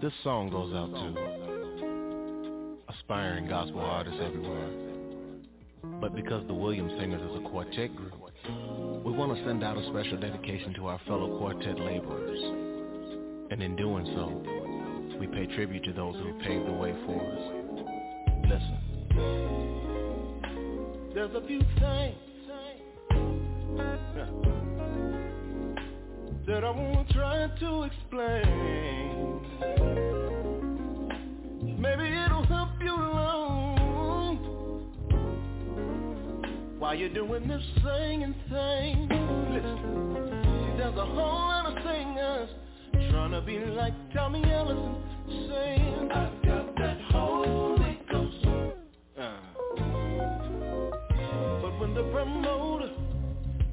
This song goes out to aspiring gospel artists everywhere. But because the Williams Singers is a quartet group, we want to send out a special dedication to our fellow quartet laborers. And in doing so, we pay tribute to those who paved the way for us. Listen. There's a few things that I won't try to explain. While you're doing this singing thing. Listen, see, there's a whole lot of singers trying to be like Tommy Ellison, saying, I've got that Holy Ghost. Uh. But when the promoter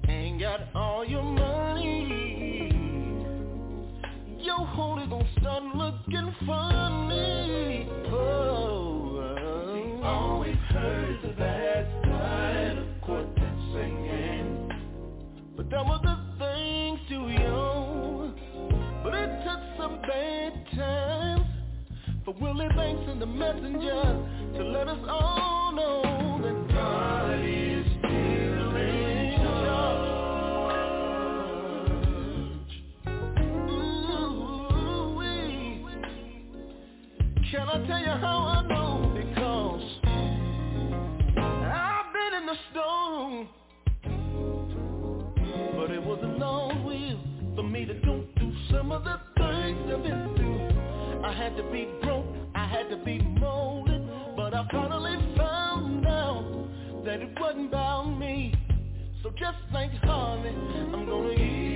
ain't got all your money, your Holy Ghost start looking funny. Willie Banks and the messenger to let us all know that God is still in charge. Ooh-wee. Can I tell you how I know? Because I've been in the storm, but it was the Lord's will for me to go through some of the things I've been through. I had to be broke, to be molded, but I finally found out that it wasn't about me. So just like Harvey, I'm gonna give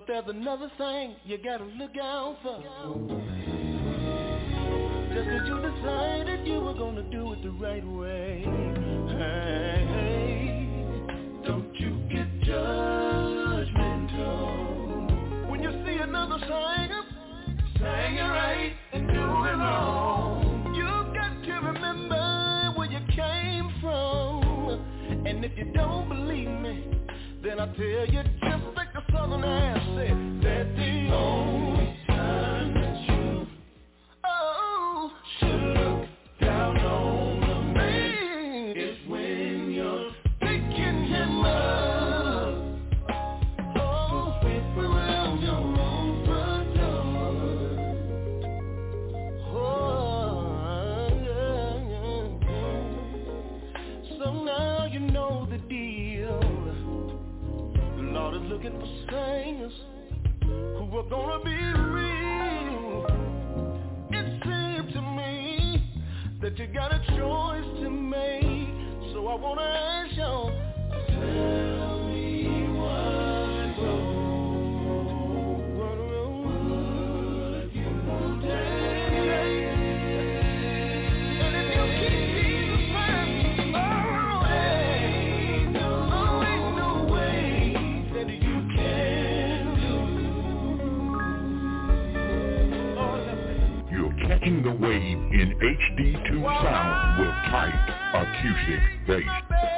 But there's another thing you gotta look out for. Just as you decided you were gonna do it the right way. Hey, don't you get judgmental. When you see another singer, singing right and doing wrong, you got to remember where you came from. And if you don't believe me, then I'll tell you just southern said, that the only who are gonna be real. It seemed to me that you got a choice to make. So I wanna ask y'all, The wave in HD2 sound with tight acoustic bass.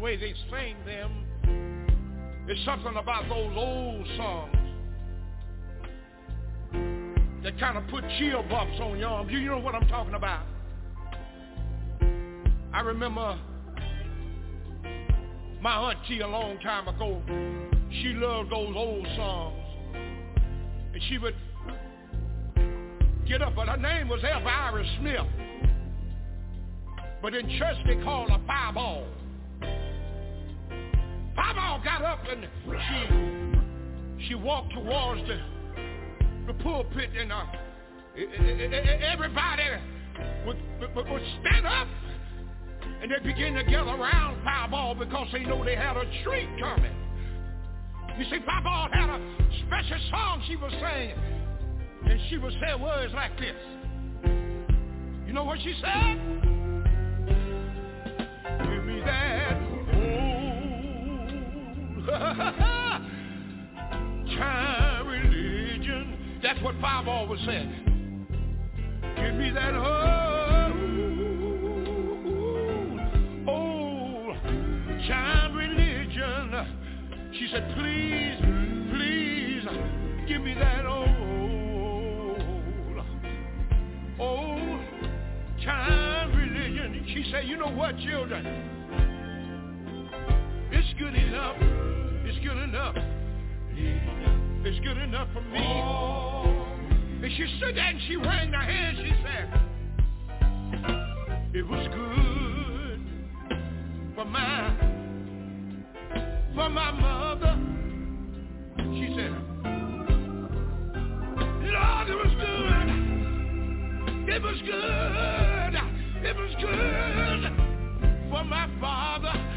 Way they sing them. It's something about those old songs that kind of put chill bumps on your arms. You know what I'm talking about. I remember my auntie a long time ago, she loved those old songs. And she would get up, but her name was Elvira Smith. But in church they called her Fireball. Got up and she she walked towards the the pulpit and uh, everybody would, would, would stand up and they begin to gather around Fireball because they know they had a treat coming. You see, Fireball had a special song she was singing. And she would say words like this. You know what she said? time religion. That's what Fireball was saying. Give me that old, old time religion. She said, please, please, give me that old, old time religion. She said, you know what, children? It's good enough. It's good enough. It's good enough for me. Oh. And she stood there and she rang her hands. She said, it was good for my for my mother. She said, Lord, it was good. It was good. It was good for my father.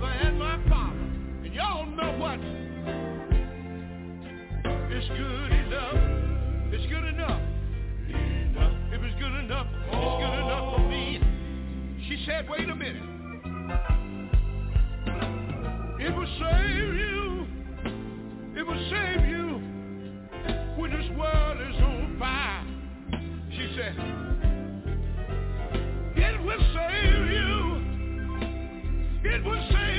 Mother and my father. And y'all know what? It's good enough. It's good enough It's good enough. It's good enough for me. She said, wait a minute. It will save you. It will save you when this world is on fire. She said, it will save you. It will save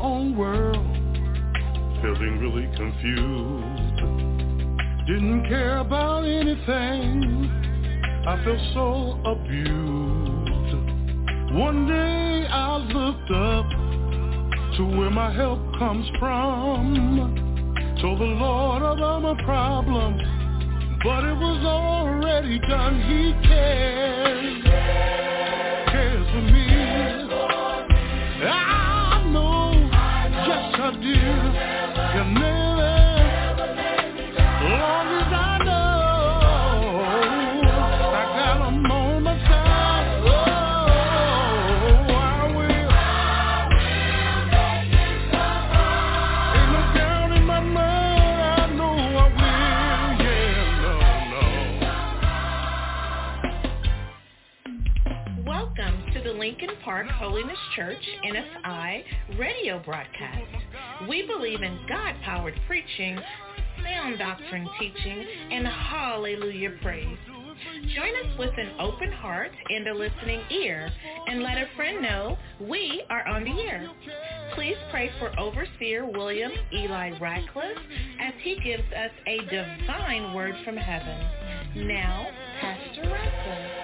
own world, feeling really confused. Didn't care about anything, I felt so abused. One day I looked up to where my help comes from. Told the Lord about my problems, but it was already done. He cares, do. Broadcast. We believe in God-powered preaching, sound doctrine teaching, and hallelujah praise. Join us with an open heart and a listening ear, and let a friend know we are on the air. Please pray for Overseer William Eli Ratcliff as he gives us a divine word from heaven. Now, Pastor Ratcliff.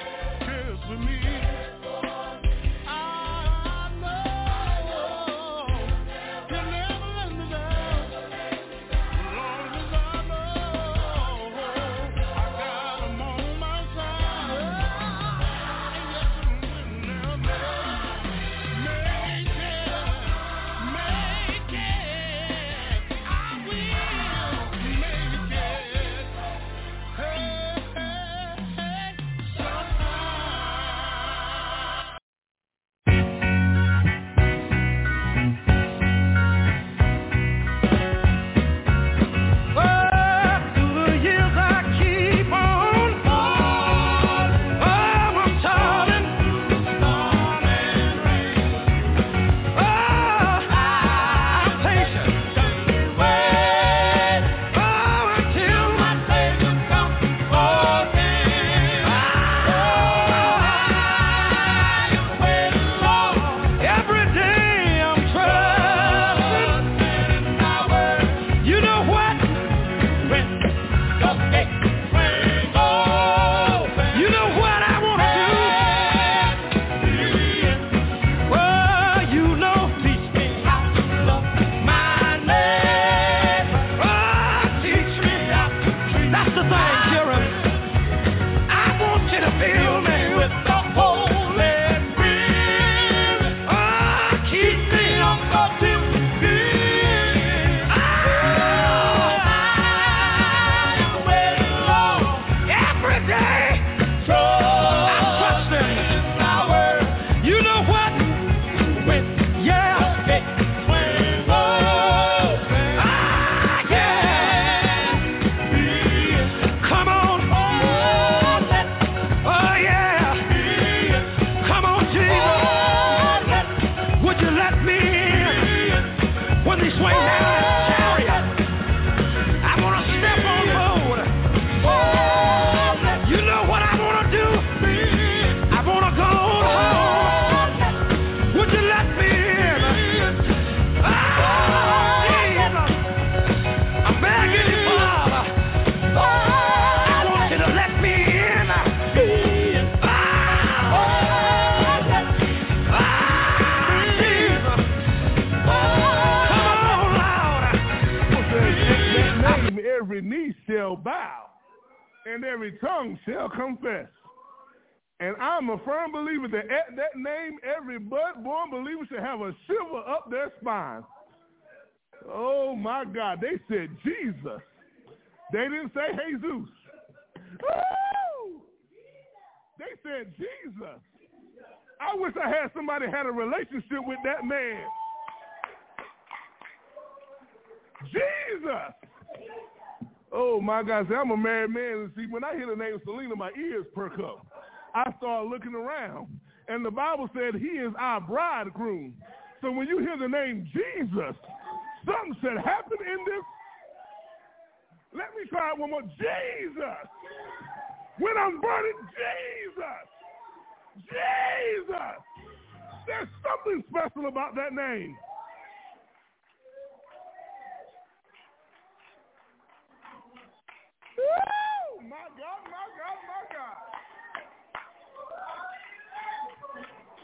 Blood-born believers should have a shiver up their spine. Oh my God, they said Jesus. They didn't say Jesus. They said Jesus. I wish I had somebody had a relationship with that man. Jesus. Oh my God! See, I'm a married man, and see, when I hear the name Selena, my ears perk up. I start looking around, And the Bible said he is our bridegroom. So when you hear the name Jesus, something should happen in this. Let me try it one more. Jesus. When I'm burning, Jesus. Jesus. There's something special about that name. Woo! My God, my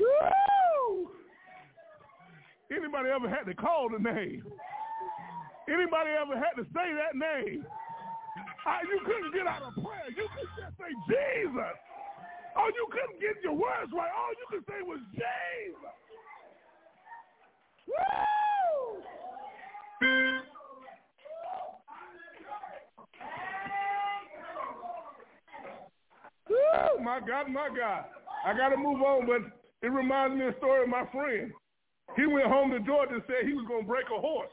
Woo! Anybody ever had to call the name? Anybody ever had to say that name? I, you couldn't get out of prayer. You could just say Jesus. Oh, you couldn't get your words right. All you could say was Jesus. Woo! Woo! My God, my God. I got to move on, but it reminds me of the story of my friend. He went home to Georgia and said he was going to break a horse.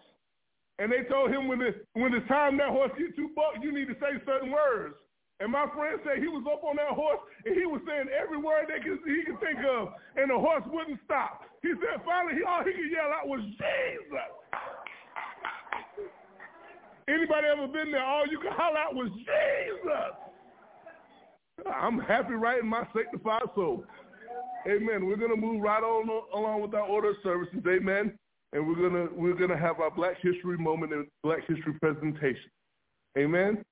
And they told him when, the, when it's time that horse gets too bucked, you need to say certain words. And my friend said he was up on that horse and he was saying every word that he could think of, and the horse wouldn't stop. He said finally he, all he could yell out was Jesus. Anybody ever been there? All you could holler out was Jesus. I'm happy right in my sanctified soul. Amen. We're gonna move right on along with our order of services. Amen. And we're gonna we're gonna have our Black History moment and Black History presentation. Amen.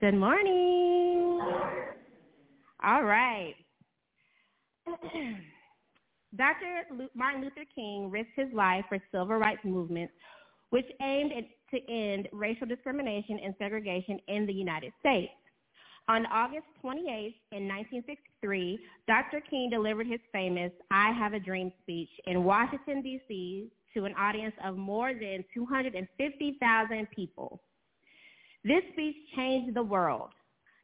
Good morning. All right. Dr. Martin Luther King risked his life for civil rights movements, which aimed to end racial discrimination and segregation in the United States. On August 28, in 1963, Dr. King delivered his famous I Have a Dream speech in Washington, D.C. to an audience of more than 250,000 people. This speech changed the world.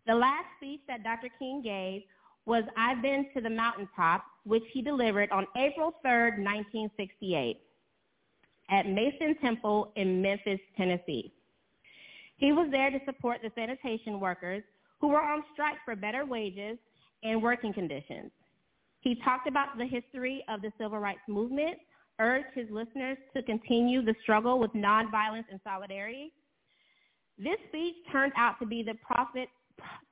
The last speech that Dr. King gave was I've Been to the Mountaintop, which he delivered on April 3, 1968 at Mason Temple in Memphis, Tennessee. He was there to support the sanitation workers who were on strike for better wages and working conditions. He talked about the history of the civil rights movement, urged his listeners to continue the struggle with nonviolence and solidarity, this speech turned out to be the prophet,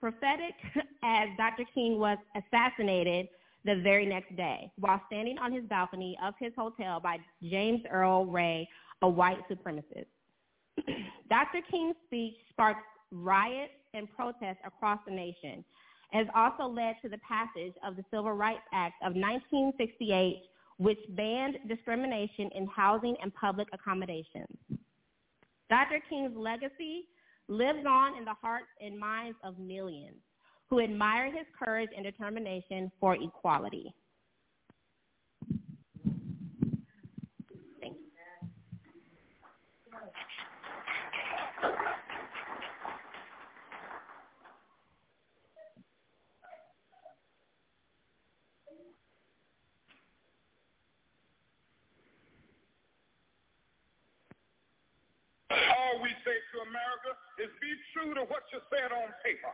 prophetic as Dr. King was assassinated the very next day while standing on his balcony of his hotel by James Earl Ray, a white supremacist. Dr. King's speech sparked riots and protests across the nation, and has also led to the passage of the Civil Rights Act of 1968, which banned discrimination in housing and public accommodations. Dr. King's legacy lives on in the hearts and minds of millions who admire his courage and determination for equality. All we say to America is be true to what you said on paper.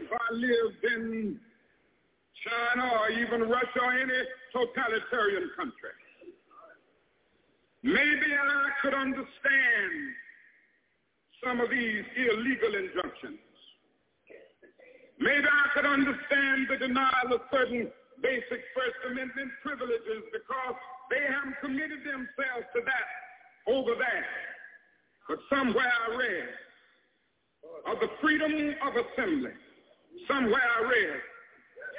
If I lived in China or even Russia or any totalitarian country, maybe I could understand some of these illegal injunctions. Maybe I could understand the denial of certain basic First Amendment privileges because they haven't committed themselves to that over there. But somewhere I read of the freedom of assembly. Somewhere I read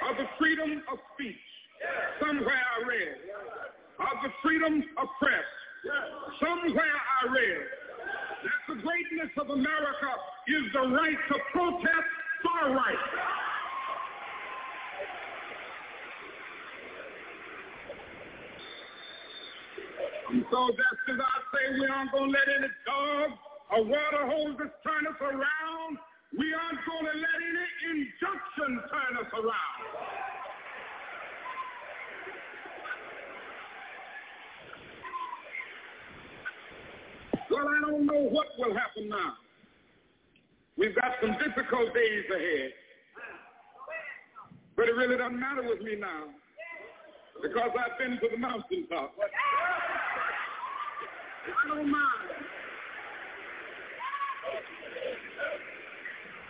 of the freedom of speech. Somewhere I read of the freedom of press. Somewhere I read that the greatness of America is the right to protest for rights. And so just as I say we aren't going to let any dog or water hoses turn us around, We aren't going to let any injunction turn us around. Well, I don't know what will happen now. We've got some difficult days ahead. But it really doesn't matter with me now because I've been to the mountaintop. I don't mind.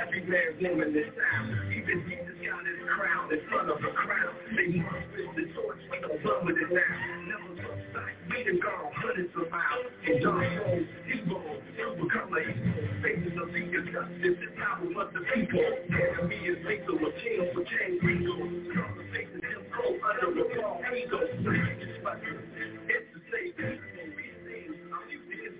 Every man, woman, and sound. Even Jesus got his crown in front of a crowd. They must with the torch, we don't run with it now. Never look back, we done gone hundreds of miles. In dark holes, evil, a evil. Faces of the justice, the power of the people. Enemy is lethal, a king for king regal. Strong faces, him go under a wrong ego. It's the savior.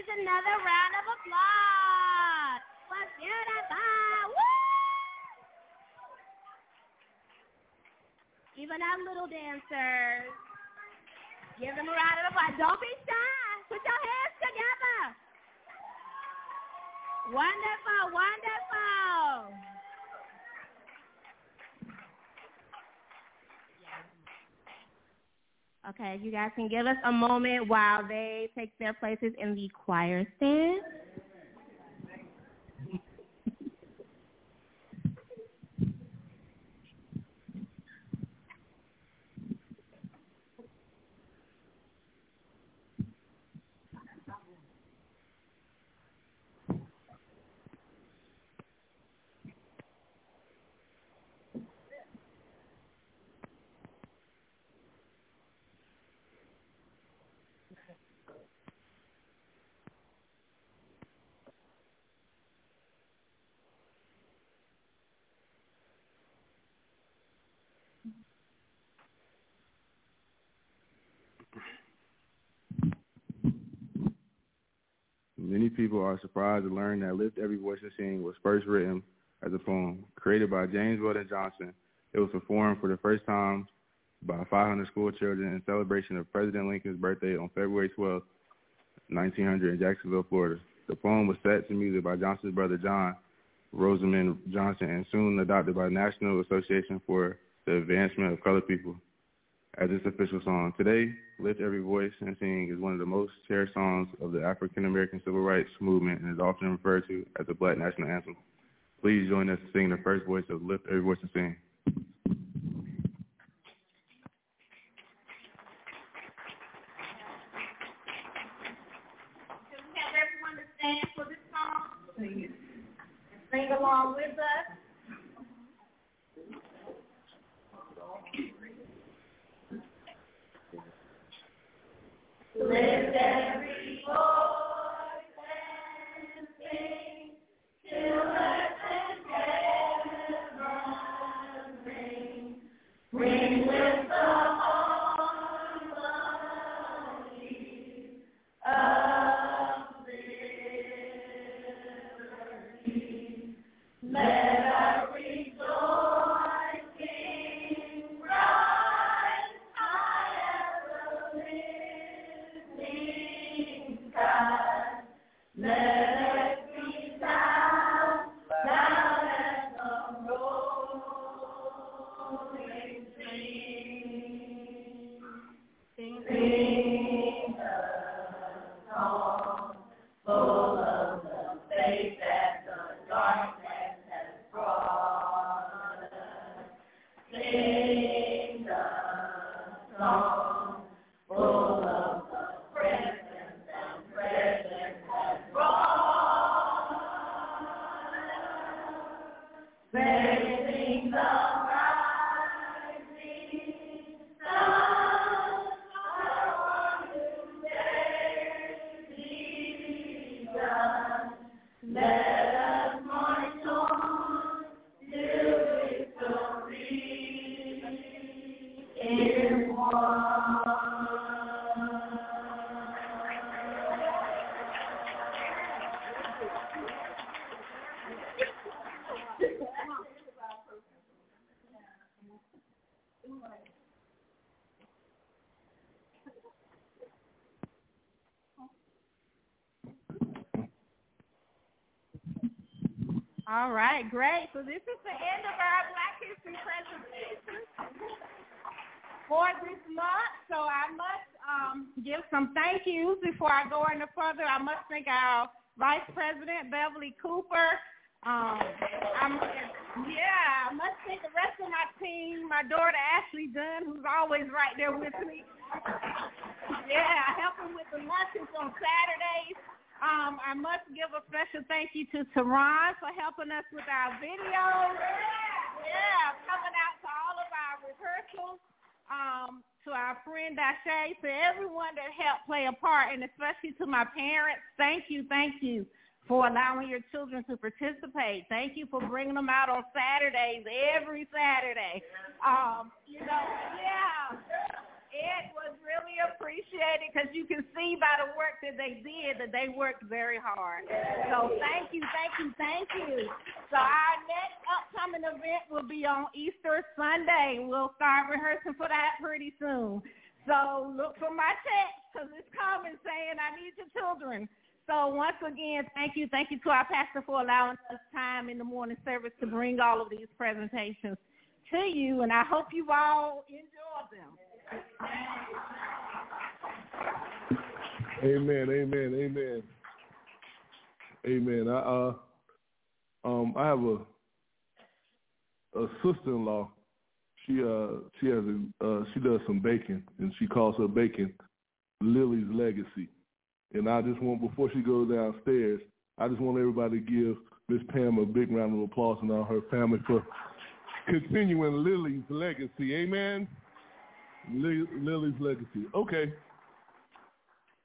Ladies another round of applause. What's beautiful? Woo! Even our little dancers. Give them a round of applause. Don't be shy. Put your hands together. Wonderful, wonderful. Okay, you guys can give us a moment while they take their places in the choir stand. Many people are surprised to learn that Lift Every Voice and Sing was first written as a poem. Created by James Weldon Johnson, it was performed for the first time by 500 school children in celebration of President Lincoln's birthday on February 12, 1900 in Jacksonville, Florida. The poem was set to music by Johnson's brother John Rosamond Johnson and soon adopted by the National Association for the Advancement of Colored People as its official song. Today, Lift Every Voice and Sing is one of the most cherished songs of the African American civil rights movement and is often referred to as the Black National Anthem. Please join us in singing the first voice of Lift Every Voice and Sing. Sing along with us. Lift every right, great. So this is the end of our Black History presentation for this month. So I must um, give some thank yous before I go any further. I must thank our Vice President Beverly Cooper. Um, I'm, yeah, I must thank the rest of my team. My daughter Ashley Dunn, who's always right there with me. Yeah, I help him with the lunches on Saturdays. Um, I must give a special thank you to Teron for helping us with our videos. Yeah, coming out to all of our rehearsals. Um, to our friend Dashay, to everyone that helped play a part, and especially to my parents, thank you, thank you for allowing your children to participate. Thank you for bringing them out on Saturdays, every Saturday. Um, you know, yeah. It was really appreciated because you can see by the work that they did that they worked very hard. So thank you, thank you, thank you. So our next upcoming event will be on Easter Sunday. We'll start rehearsing for that pretty soon. So look for my text because it's coming saying I need your children. So once again, thank you, thank you to our pastor for allowing us time in the morning service to bring all of these presentations to you, and I hope you all enjoy them. Amen, amen, amen, amen. I uh, um, I have a a sister-in-law. She uh, she has a uh, she does some baking, and she calls her baking Lily's Legacy. And I just want before she goes downstairs, I just want everybody to give Miss Pam a big round of applause and all her family for continuing Lily's legacy. Amen. Lily's legacy. Okay.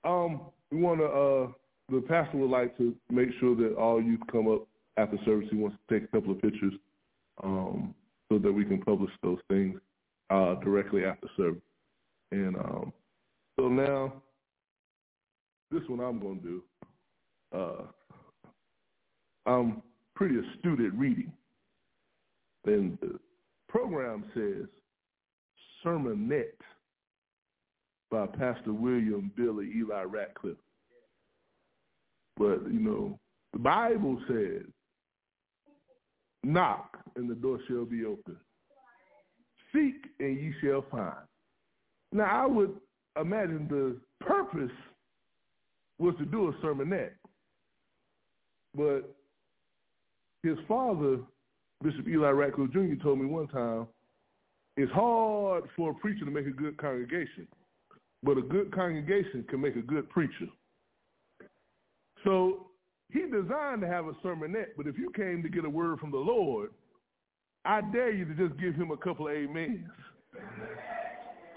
Um, we want to. Uh, the pastor would like to make sure that all youth come up after service. He wants to take a couple of pictures, um, so that we can publish those things uh, directly after service. And um, so now, this one I'm going to do. Uh, I'm pretty astute at reading. And the program says sermonette by Pastor William Billy Eli Ratcliff. But, you know, the Bible says, knock and the door shall be open. Seek and ye shall find. Now, I would imagine the purpose was to do a sermonette. But his father Bishop Eli Ratcliff Jr. told me one time, it's hard for a preacher to make a good congregation, but a good congregation can make a good preacher. So he designed to have a sermonette, but if you came to get a word from the Lord, I dare you to just give him a couple of amens.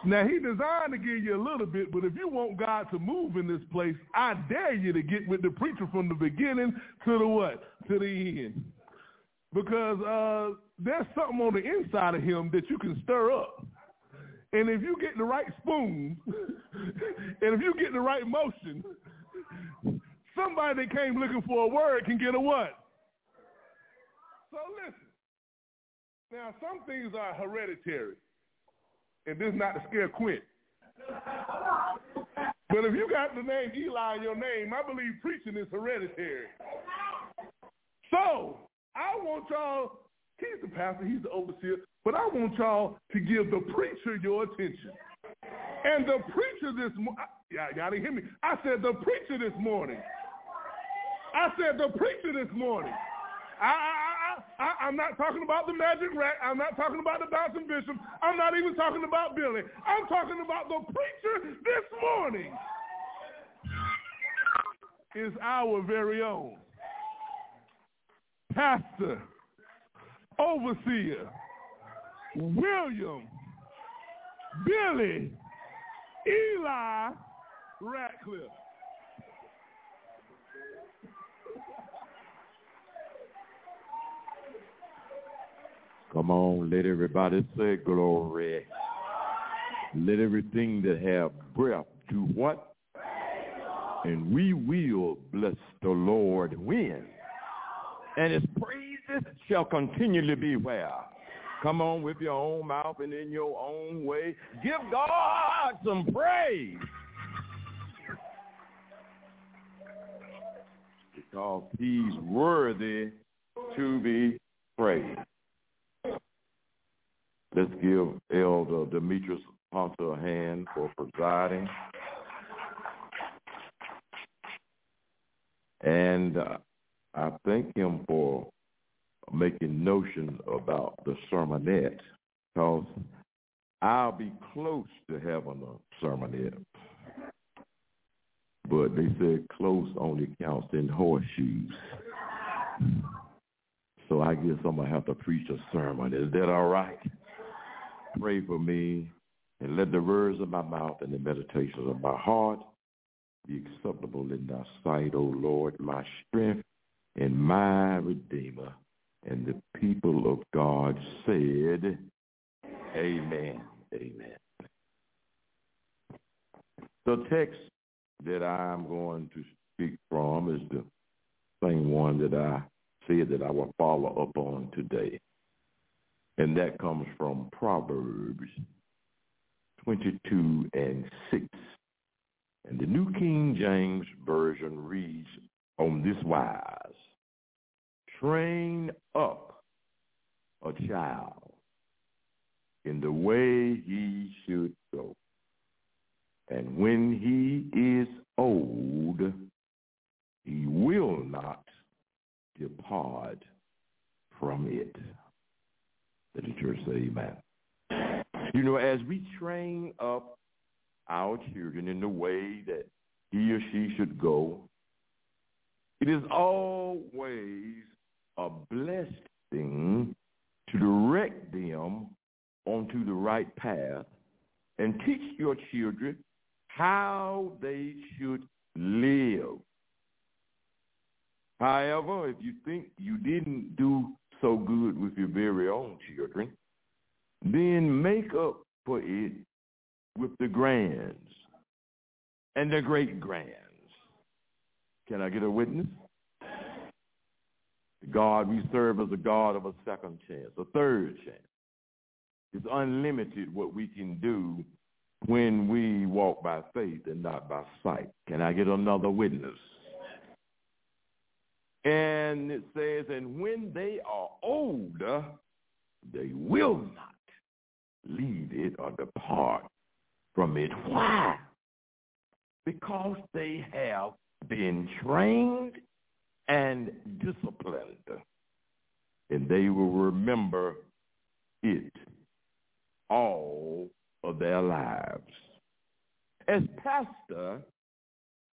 Now he designed to give you a little bit, but if you want God to move in this place, I dare you to get with the preacher from the beginning to the what? To the end because uh, there's something on the inside of him that you can stir up. And if you get the right spoon, and if you get the right motion, somebody that came looking for a word can get a what? So listen. Now, some things are hereditary, and this is not to scare Quint. But if you got the name Eli in your name, I believe preaching is hereditary. So, I want y'all, he's the pastor, he's the overseer, but I want y'all to give the preacher your attention. And the preacher this morning, y'all, y'all didn't hear me. I said the preacher this morning. I said the preacher this morning. I, I, I, I, am not talking about the magic rack. I'm not talking about the bouncing bishop. I'm not even talking about Billy. I'm talking about the preacher this morning is our very own pastor, overseer, William, Billy, Eli Ratcliff. Come on, let everybody say glory. Let everything that have breath do what? And we will bless the Lord when? and his praises shall continually be where? Come on with your own mouth and in your own way. Give God some praise. Because he's worthy to be praised. Let's give Elder Demetrius Hunter a hand for presiding. And uh, I thank him for making notions about the sermonette because I'll be close to having a sermonette. But they said close only counts in horseshoes. So I guess I'm going to have to preach a sermon. Is that all right? Pray for me and let the words of my mouth and the meditations of my heart be acceptable in thy sight, O Lord, my strength and my Redeemer. And the people of God said, Amen. Amen. The text that I'm going to speak from is the same one that I said that I will follow up on today. And that comes from Proverbs 22 and 6. And the New King James Version reads on this wise, train up a child in the way he should go. And when he is old, he will not depart from it. Let the church say amen. You know, as we train up our children in the way that he or she should go, it is always a blessing to direct them onto the right path and teach your children how they should live. However, if you think you didn't do so good with your very own children, then make up for it with the grands and the great grands. Can I get a witness? God we serve as a God of a second chance, a third chance. It's unlimited what we can do when we walk by faith and not by sight. Can I get another witness? And it says, and when they are older, they will not leave it or depart from it. Why? Because they have been trained and disciplined, and they will remember it all of their lives. As pastor,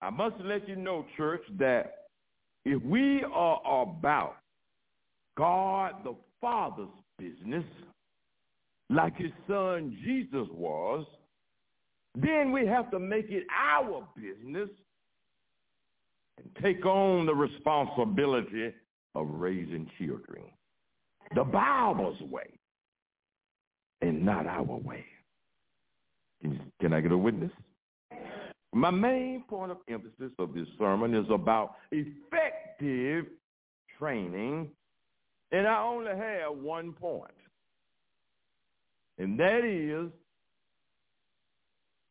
I must let you know, church, that if we are about God the Father's business, like his son Jesus was, then we have to make it our business and take on the responsibility of raising children. The Bible's way and not our way. Can, I get a witness? My main point of emphasis of this sermon is about effective training, and I only have one. And that is,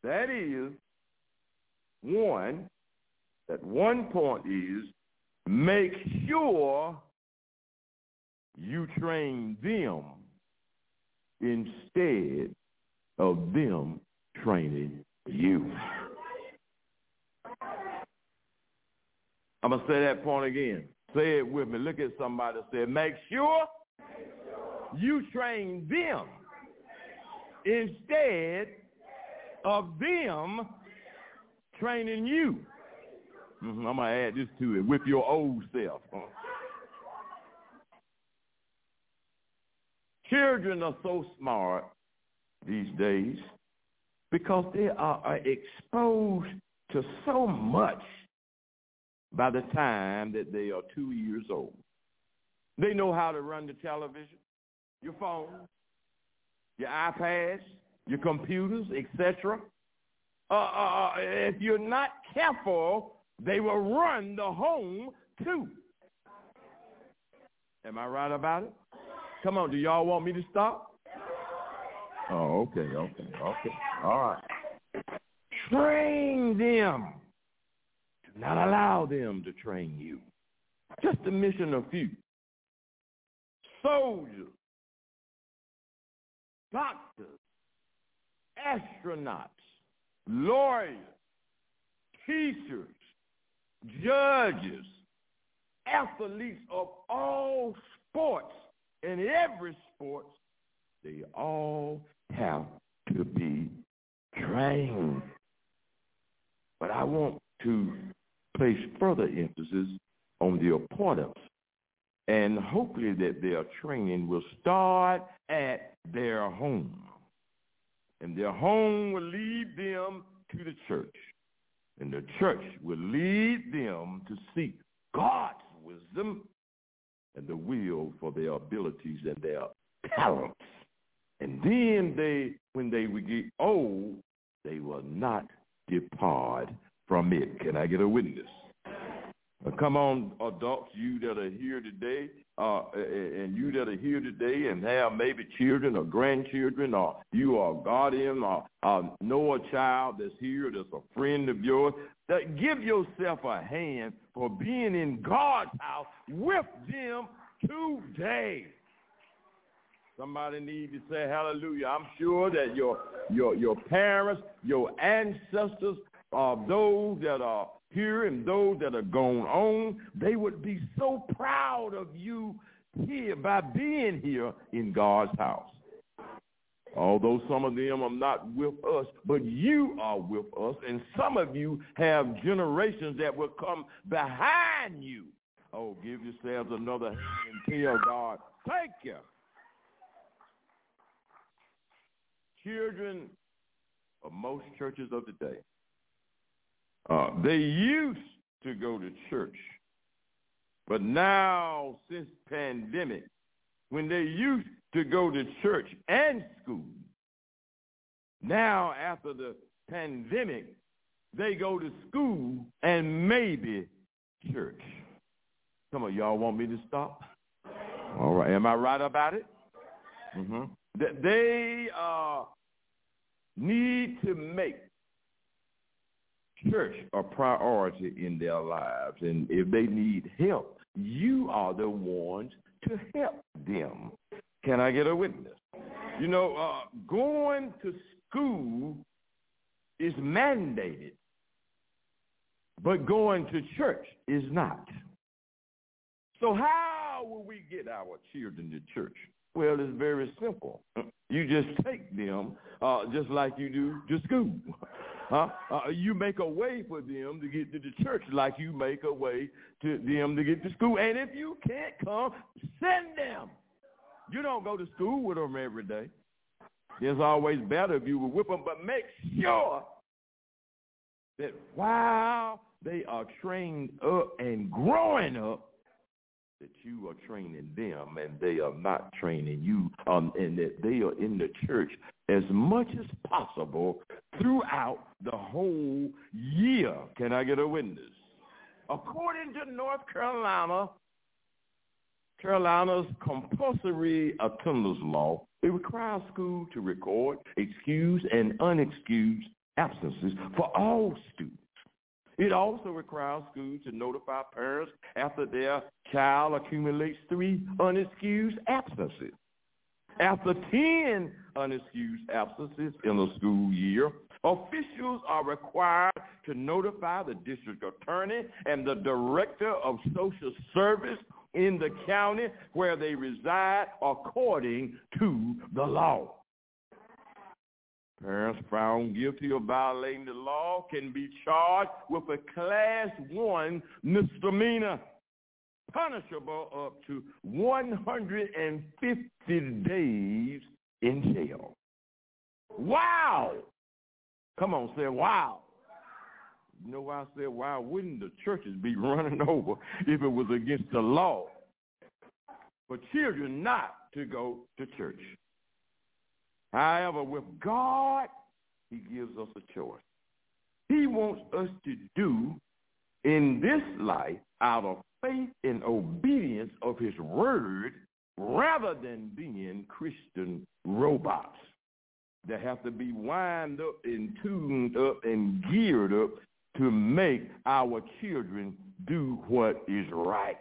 that is, one, that one point is make sure you train them instead of them training you. I'm going to say that point again. Say it with me. Look at somebody say, make sure. you train them instead of them training you. Mm-hmm. I'm to add this to it with your old self. Children are so smart these days because they are exposed to so much by the time that they are two years old. They know how to run the television, your phone, your iPads, your computers, etc. Uh, uh, uh, if you're not careful, they will run the home too. Am I right about it? Come on, do y'all want me to stop? Oh, okay, okay, okay. All right. Train them. Do not allow them to train you. Just to mention a few. Soldiers, doctors, astronauts, lawyers, teachers, judges, athletes of all sports, in every sport, they all have to be trained. But I want to place further emphasis on the importance and hopefully that their training will start at their home. And their home will lead them to the church. And the church will lead them to seek God's wisdom and the will for their abilities and their talents. And then they, when they would get old, they will not depart from it. Can I get a witness? Uh, come on, adults, you that are here today, uh, and you that are here today and have maybe children or grandchildren, or you are a guardian, or uh, know a child that's here that's a friend of yours, that give yourself a hand for being in God's house with them today. Somebody need to say hallelujah. I'm sure that your your your parents, your ancestors, uh, those that are here and those that are gone on, they would be so proud of you here by being here in God's house. Although some of them are not with us, but you are with us, and some of you have generations that will come behind you. Oh, give yourselves another hand and tell God, thank you. Children of most churches of the day uh, they used to go to church, but now since pandemic, when they used to go to church and school, now after the pandemic, they go to school and maybe church. Some of y'all want me to stop? All right. Am I right about it? Mm-hmm. They uh, need to make church a priority in their lives. And if they need help, you are the ones to help them. Can I get a witness? You know, uh, going to school is mandated, but going to church is not. So how will we get our children to church? Well, it's very simple. You just take them uh, just like you do to school. Huh? Uh, you make a way for them to get to the church like you make a way to them to get to school. And if you can't come, send them. You don't go to school with them every day. It's always better if you were with them, but make sure that while they are trained up and growing up, that you are training them and they are not training you, um, and that they are in the church as much as possible throughout the whole year. Can I get a witness? According to North Carolina, Carolina's compulsory attendance law, it requires schools to record excused and unexcused absences for all students. It also requires schools to notify parents after their child accumulates three unexcused absences. After 10 unexcused absences in a school year, officials are required to notify the district attorney and the director of social service in the county where they reside according to the law. Parents found guilty of violating the law can be charged with a class one misdemeanor, punishable up to 150 days in jail. Wow! Come on, say wow. You know why I said why wouldn't the churches be running over if it was against the law for children not to go to church? However, with God, he gives us a choice. He wants us to do in this life out of faith and obedience of his word rather than being Christian robots that have to be wind up and tuned up and geared up to make our children do what is right.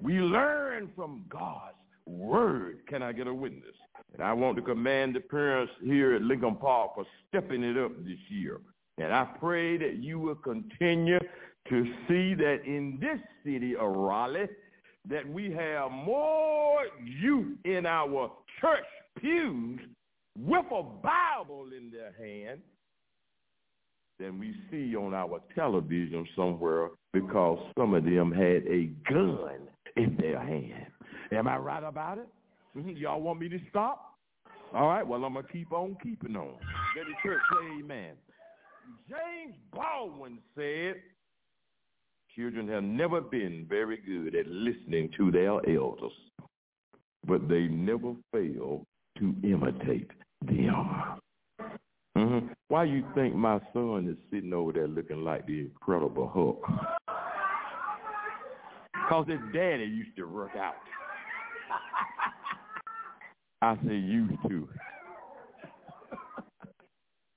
We learn from God's word. Can I get a witness? And I want to commend the parents here at Lincoln Park for stepping it up this year. And I pray that you will continue to see that in this city of Raleigh, that we have more youth in our church pews with a Bible in their hand than we see on our television somewhere because some of them had a gun in their hand. Am I right about it? Mm-hmm. Y'all want me to stop? All right, well, I'm going to keep on keeping on. Let the church say amen. James Baldwin said, children have never been very good at listening to their elders, but they never fail to imitate them. Mm-hmm. Why you think my son is sitting over there looking like the Incredible Hulk? Because his daddy used to work out. I say used to.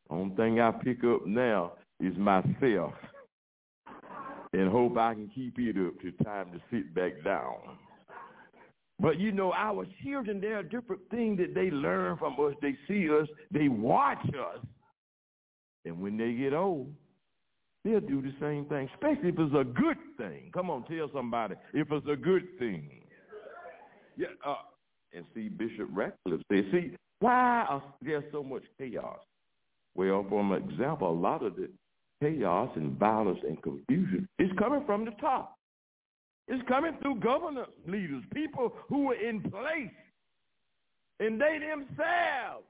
Only thing I pick up now is myself and hope I can keep it up to time to sit back down. But you know, our children, there are different things that they learn from us. They see us, they watch us. And when they get old, they'll do the same thing, especially if it's a good thing. Come on, tell somebody if it's a good thing. Yeah, uh, and see, Bishop Ratcliff said, see, why are there so much chaos? Well, for example, a lot of the chaos and violence and confusion is coming from the top. It's coming through government leaders, people who are in place. And they themselves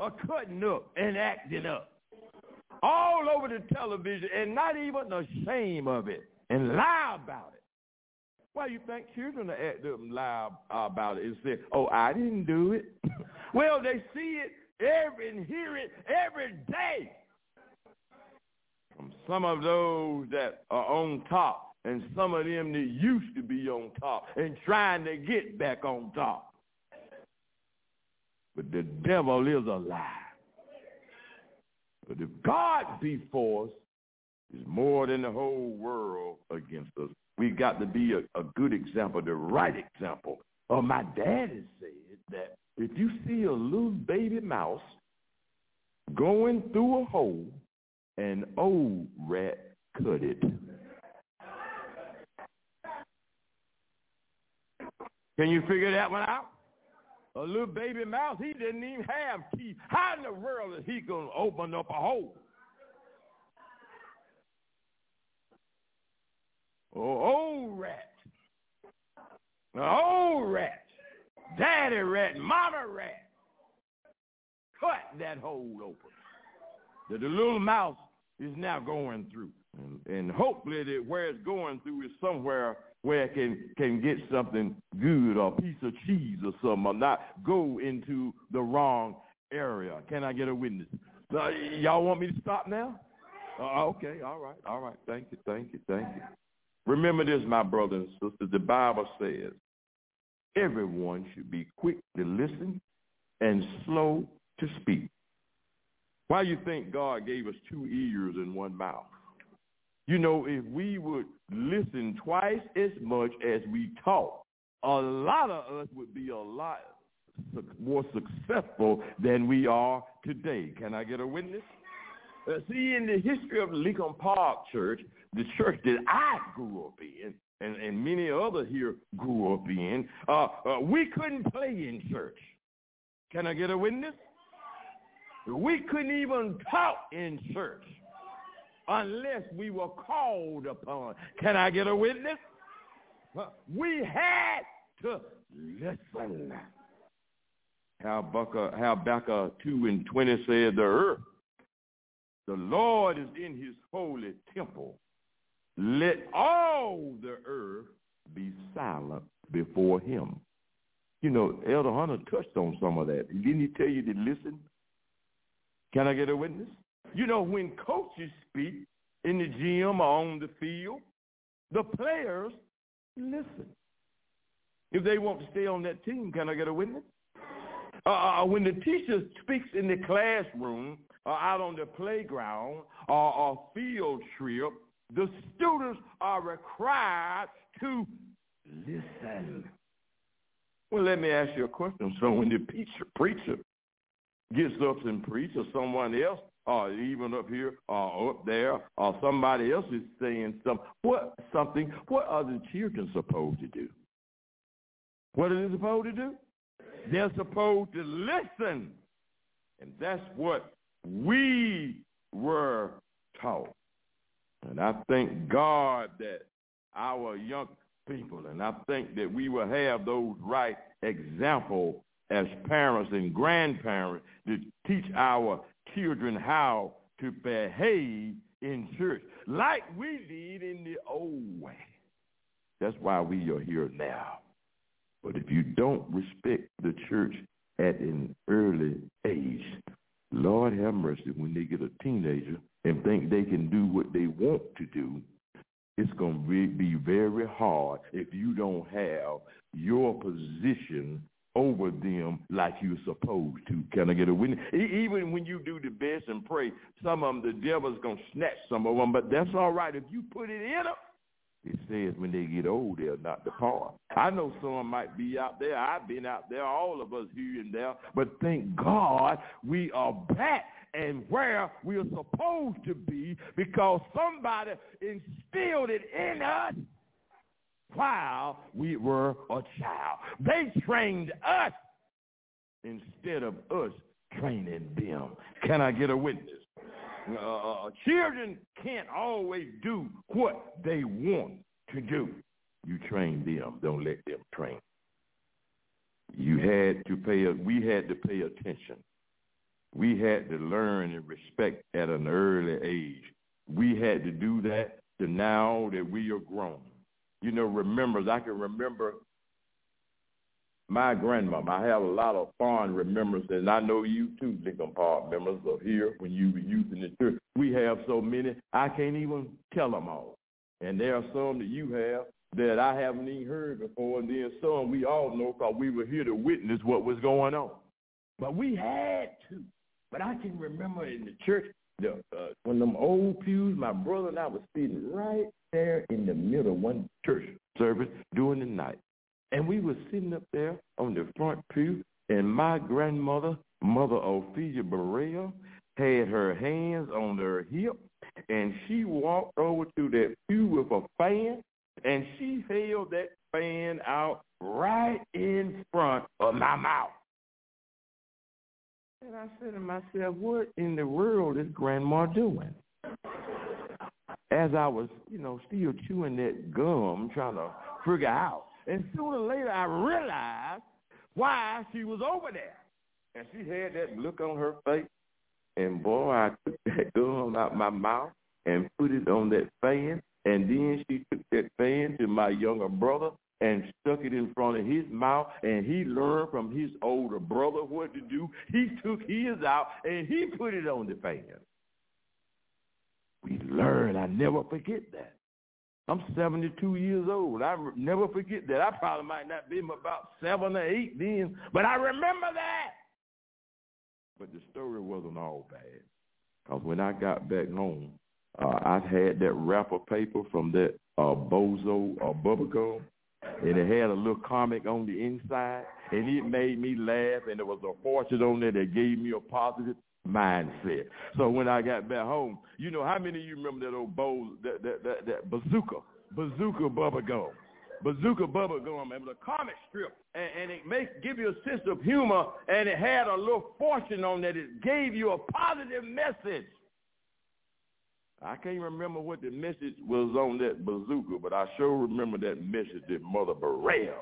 are cutting up and acting up all over the television and not even ashamed of it and lie about it. Why you think children are acting up and lie about it and say, oh, I didn't do it? well, they see it every and hear it every day from some of those that are on top and some of them that used to be on top and trying to get back on top. But the devil is a lie. But if God be for us, is more than the whole world against us. We've got to be a, a good example, the right example. Oh, my daddy said that if you see a little baby mouse going through a hole, an old rat cut it. Can you figure that one out? A little baby mouse, he didn't even have teeth. How in the world is he going to open up a hole? Oh, old rat. Old rat. Daddy rat, mama rat. Cut that hole open. That the little mouse is now going through. And, and hopefully that where it's going through is somewhere where it can can get something good or a piece of cheese or something, or not go into the wrong area. Can I get a witness? Uh, y'all want me to stop now? Uh, okay, all right, all right. Thank you, thank you, thank you. Remember this, my brothers and sisters. The Bible says everyone should be quick to listen and slow to speak. Why you think God gave us two ears and one mouth? You know, if we would listen twice as much as we talk, a lot of us would be a lot more successful than we are today. Can I get a witness? Uh, see, in the history of Lincoln Park Church, the church that I grew up in, and, and many others here grew up in, uh, uh, we couldn't play in church. Can I get a witness? We couldn't even talk in church unless we were called upon. Can I get a witness? We had to listen. Habakkuk, Habakkuk 2 and 20 said, the earth, the Lord is in his holy temple. Let all the earth be silent before him. You know, Elder Hunter touched on some of that. Didn't he tell you to listen? Can I get a witness? You know, when coaches speak in the gym or on the field, the players listen. If they want to stay on that team, can I get a witness? Uh, uh when the teacher speaks in the classroom or out on the playground or, or field trip, the students are required to listen. Well, let me ask you a question. So when the preacher, preacher gets up and preaches, or someone else or even up here or up there or somebody else is saying something. What something? What are the children supposed to do? What are they supposed to do? They're supposed to listen. And that's what we were taught. And I thank God that our young people, and I think that we will have those right examples as parents and grandparents to teach our children how to behave in church like we did in the old way. That's why we are here now. But if you don't respect the church at an early age, Lord have mercy, when they get a teenager and think they can do what they want to do, it's going to be very hard if you don't have your position over them like you're supposed to. Can I get a witness? Even when you do the best and pray, some of them, the devil's going to snatch some of them, but that's all right. If you put it in them, it says when they get old, they'll not depart. I know some might be out there. I've been out there, all of us here and there. But thank God we are back and where we're supposed to be because somebody instilled it in us while we were a child. They trained us instead of us training them. Can I get a witness? Uh, children can't always do what they want to do. You train them. Don't let them train. You had to pay. We had to pay attention. We had to learn and respect at an early age. We had to do that to now that we are grown. You know, remembers. I can remember my grandmama. I have a lot of fond remembrances, and I know you too, Lincoln Park members of here when you were in the church. We have so many, I can't even tell them all. And there are some that you have that I haven't even heard before, and then some we all know because we were here to witness what was going on. But we had to. But I can remember in the church, the, uh, when them old pews, my brother and I was sitting right there in the middle of one church service during the night. And we were sitting up there on the front pew, and my grandmother, Mother Ophelia Berea, had her hands on her hip, and she walked over to that pew with a fan, and she held that fan out right in front of my mouth. And I said to myself, what in the world is Grandma doing? As I was, you know, still chewing that gum, trying to figure out and sooner or later, I realized why she was over there. And she had that look on her face. And boy, I took that gum out my mouth and put it on that fan. And then she took that fan to my younger brother and stuck it in front of his mouth. And he learned from his older brother what to do. He took his out and he put it on the fan. We learn. I never forget that. I'm 72 years old. I never forget that. I probably might not be about seven or eight then, but I remember that. But the story wasn't all bad. Because when I got back home, uh, I had that wrapper paper from that uh, Bozo uh, bubblegum, and it had a little comic on the inside, and it made me laugh, and there was a fortune on there that gave me a positive mindset. So when I got back home, you know how many of you remember that old bowl, that that that, that bazooka, bazooka bubble gum, bazooka bubble gum. It was a comic strip, and, and it makes give you a sense of humor, and it had a little fortune on that. It gave you a positive message. I can't remember what the message was on that bazooka, but I sure remember that message that Mother Burrell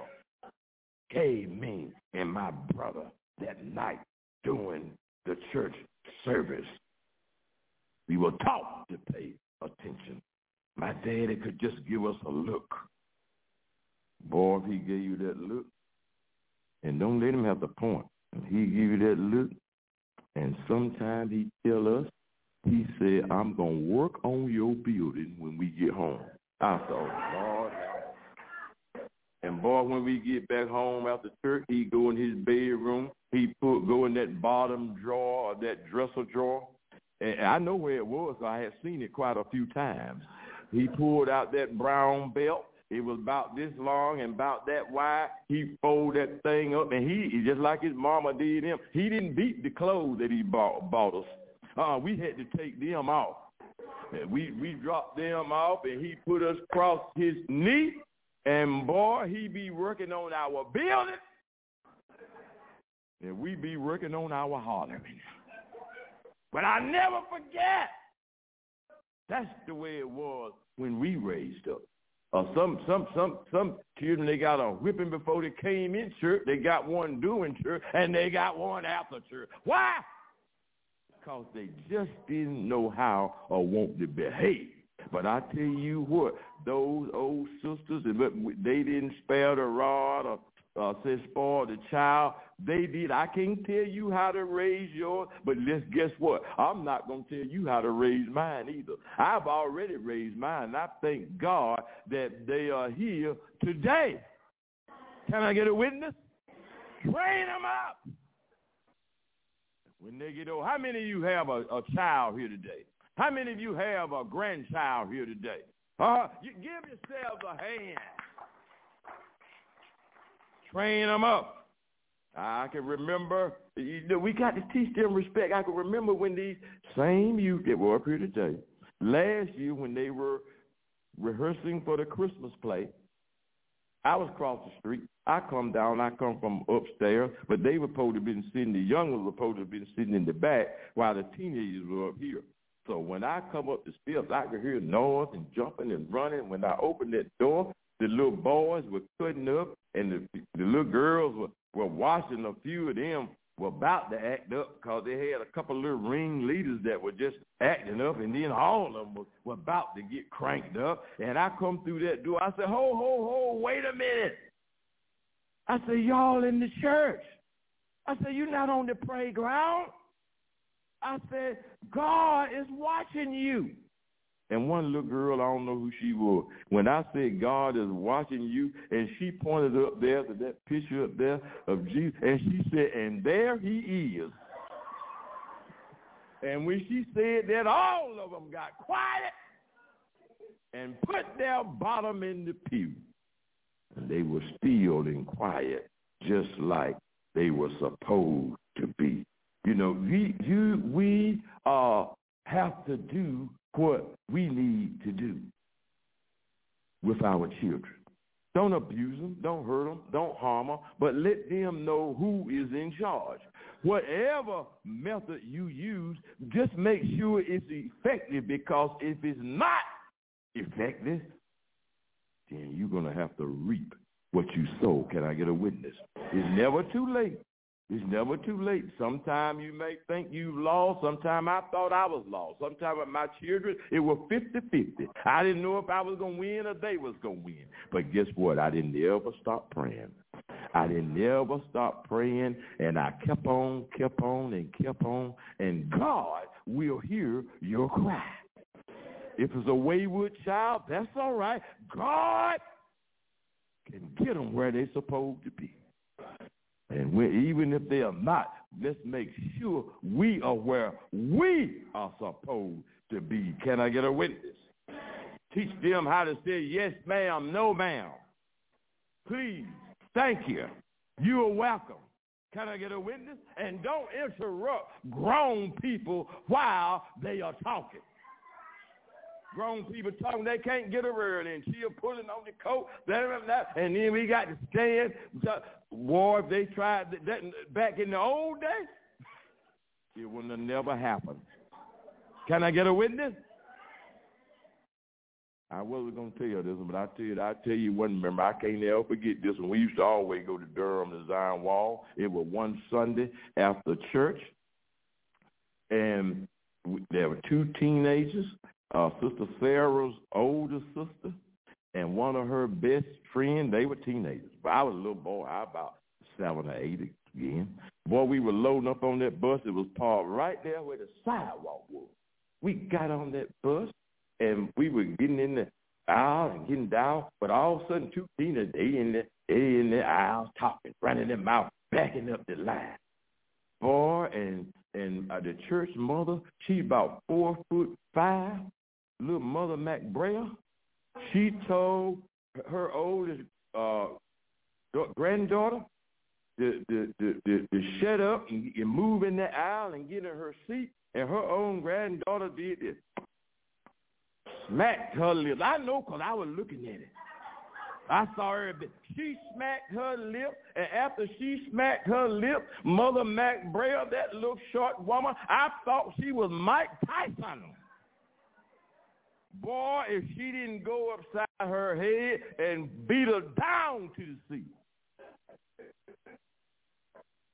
gave me and my brother that night during the church service. We were taught to pay attention. My daddy could just give us a look. Boy, if he gave you that look, and don't let him have the point. He give you that look, and sometimes he tell us, he said, I'm going to work on your building when we get home. I thought, Lord. And boy, when we get back home after church, he go in his bedroom he put go in that bottom drawer or that dresser drawer. And I know where it was. I had seen it quite a few times. He pulled out that brown belt. It was about this long and about that wide. He folded that thing up, and he just like his mama did him. He didn't beat the clothes that he bought, bought us. Uh, we had to take them off. And we we dropped them off, and he put us across his knee. And boy, he be working on our building and we be working on our hollering. But I never forget. That's the way it was when we raised up. Uh, some some some some children they got a whipping before they came in church. They got one doing church, and they got one after church. Why? Because they just didn't know how or want to behave. But I tell you what, those old sisters, they didn't spare the rod or uh, says spoil the child. They did. I can't tell you how to raise yours, but let's guess what? I'm not going to tell you how to raise mine either. I've already raised mine, I thank God that they are here today. Can I get a witness? Train them up. When they get old, how many of you have a, a child here today? How many of you have a grandchild here today? Uh, you give yourselves a hand. Train them up. I can remember, you know, we got to teach them respect. I can remember when these same youth that were up here today, last year when they were rehearsing for the Christmas play, I was across the street. I come down. I come from upstairs, but they were supposed to been sitting. The young ones were supposed to been sitting in the back, while the teenagers were up here. So when I come up the steps, I could hear noise and jumping and running. When I opened that door, the little boys were cutting up, and the, the little girls were, were watching. A few of them were about to act up because they had a couple of little ring leaders that were just acting up, and then all of them were, were about to get cranked up. And I come through that door. I said, ho, ho, ho, wait a minute. I said, y'all in the church. I said, you're not on the playground. I said, God is watching you. And one little girl, I don't know who she was. When I said God is watching you, and she pointed up there to that picture up there of Jesus, and she said, and there he is. And when she said that, all of them got quiet and put their bottom in the pew. And they were still and quiet, just like they were supposed to be. You know, we, you, we uh, have to do what we need to do with our children. Don't abuse them. Don't hurt them. Don't harm them. But let them know who is in charge. Whatever method you use, just make sure it's effective because if it's not effective, then you're going to have to reap what you sow. Can I get a witness? It's never too late it's never too late. Sometime you may think you've lost. Sometime I thought I was lost. Sometime with my children, it was 50-50. I didn't know if I was going to win or they was going to win. But guess what? I didn't ever stop praying. I didn't ever stop praying, and I kept on, kept on, and kept on, and God will hear your cry. If it's a wayward child, that's all right. God can get them where they're supposed to be. And even if they are not, let's make sure we are where we are supposed to be. Can I get a witness? Teach them how to say yes, ma'am, no, ma'am. Please, thank you. You are welcome. Can I get a witness? And don't interrupt grown people while they are talking grown people talking, they can't get a word in. She pulling on the coat, and then we got to stand. War, if they tried that back in the old days, it wouldn't have never happened. Can I get a witness? I wasn't gonna tell you this, but I tell you, I tell you one. Remember, I can't ever forget this one. We used to always go to Durham to Zion Wall. It was one Sunday after church, and there were two teenagers uh, Sister Sarah's older sister and one of her best friends. They were teenagers. But I was a little boy. I about seven or eight again. Boy, we were loading up on that bus. It was parked right there where the sidewalk was. We got on that bus and we were getting in the aisle and getting down. But all of a sudden, two teenagers, they in the, they in the aisle talking, running their mouth, backing up the line. Boy, and and uh, the church mother, she about four foot five, little mother McBrayer, she told her oldest uh, granddaughter to, to, to, to, to shut up and, and move in the aisle and get in her seat, and her own granddaughter did this. Smacked her lips. I know because I was looking at it. I saw her. She smacked her lip, and after she smacked her lip, Mother McBrayer, that little short woman, I thought she was Mike Tyson. Boy, if she didn't go upside her head and beat her down to the sea.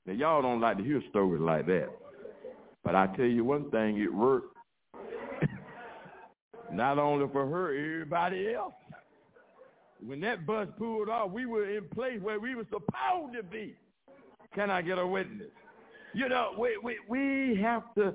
Now, y'all don't like to hear stories like that. But I tell you one thing, it worked. Not only for her, everybody else. when that bus pulled off, we were in place where we were supposed to be. Can I get a witness? You know, we, we, we have to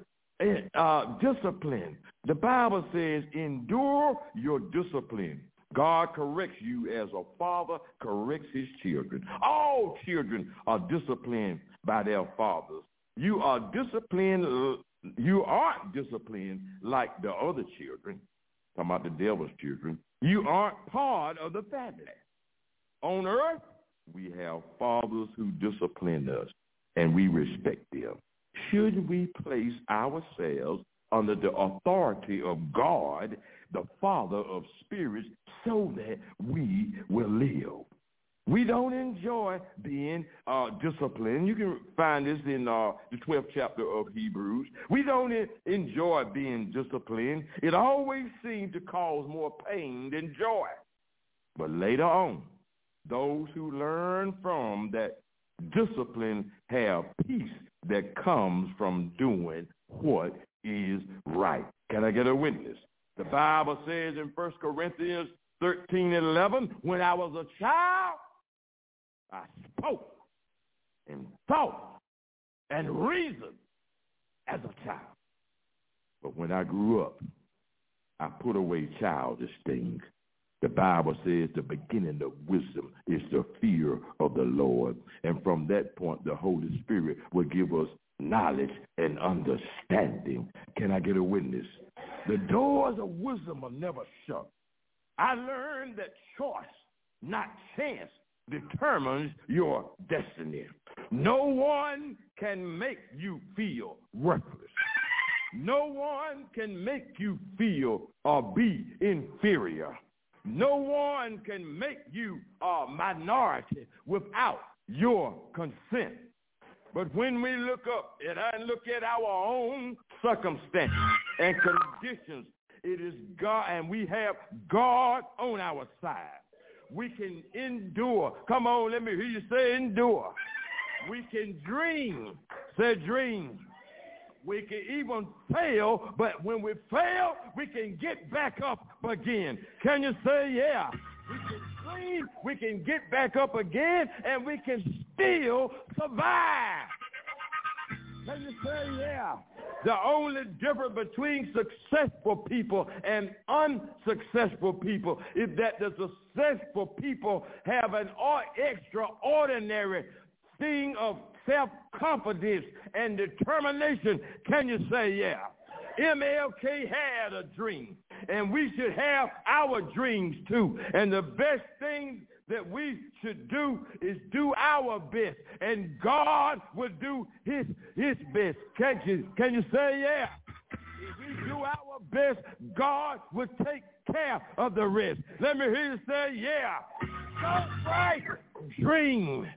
uh, discipline. The Bible says, endure your discipline. God corrects you as a father corrects his children. All children are disciplined by their fathers. You are disciplined. You aren't disciplined like the other children. Talking about the devil's children. You aren't part of the family. On earth, we have fathers who discipline us, and we respect them. Should we place ourselves under the authority of God, the Father of spirits, so that we will live? We don't enjoy being uh, disciplined. You can find this in uh, the 12th chapter of Hebrews. We don't enjoy being disciplined. It always seems to cause more pain than joy. But later on, those who learn from that discipline have peace that comes from doing what is right. Can I get a witness? The Bible says in 1 Corinthians 13 and 11, when I was a child, I spoke and thought and reasoned as a child. But when I grew up, I put away childish things. The Bible says the beginning of wisdom is the fear of the Lord. And from that point, the Holy Spirit will give us knowledge and understanding. Can I get a witness? The doors of wisdom are never shut. I learned that choice, not chance, determines your destiny. No one can make you feel worthless. No one can make you feel or be inferior. No one can make you a minority without your consent. But when we look up and look at our own circumstances and conditions, it is God, and we have God on our side we can endure. Come on, let me hear you say endure. We can dream. Say dream. We can even fail, but when we fail, we can get back up again. Can you say yeah? We can dream, we can get back up again, and we can still survive. Can you say yeah? The only difference between successful people and unsuccessful people is that the successful people have an extraordinary thing of self-confidence and determination. Can you say yeah? MLK had a dream, and we should have our dreams too. And the best thing that we should do is do our best, and God will do his his best. Can you can you say yeah? If we do our best, God will take care of the rest. Let me hear you say yeah. Don't pray, dream.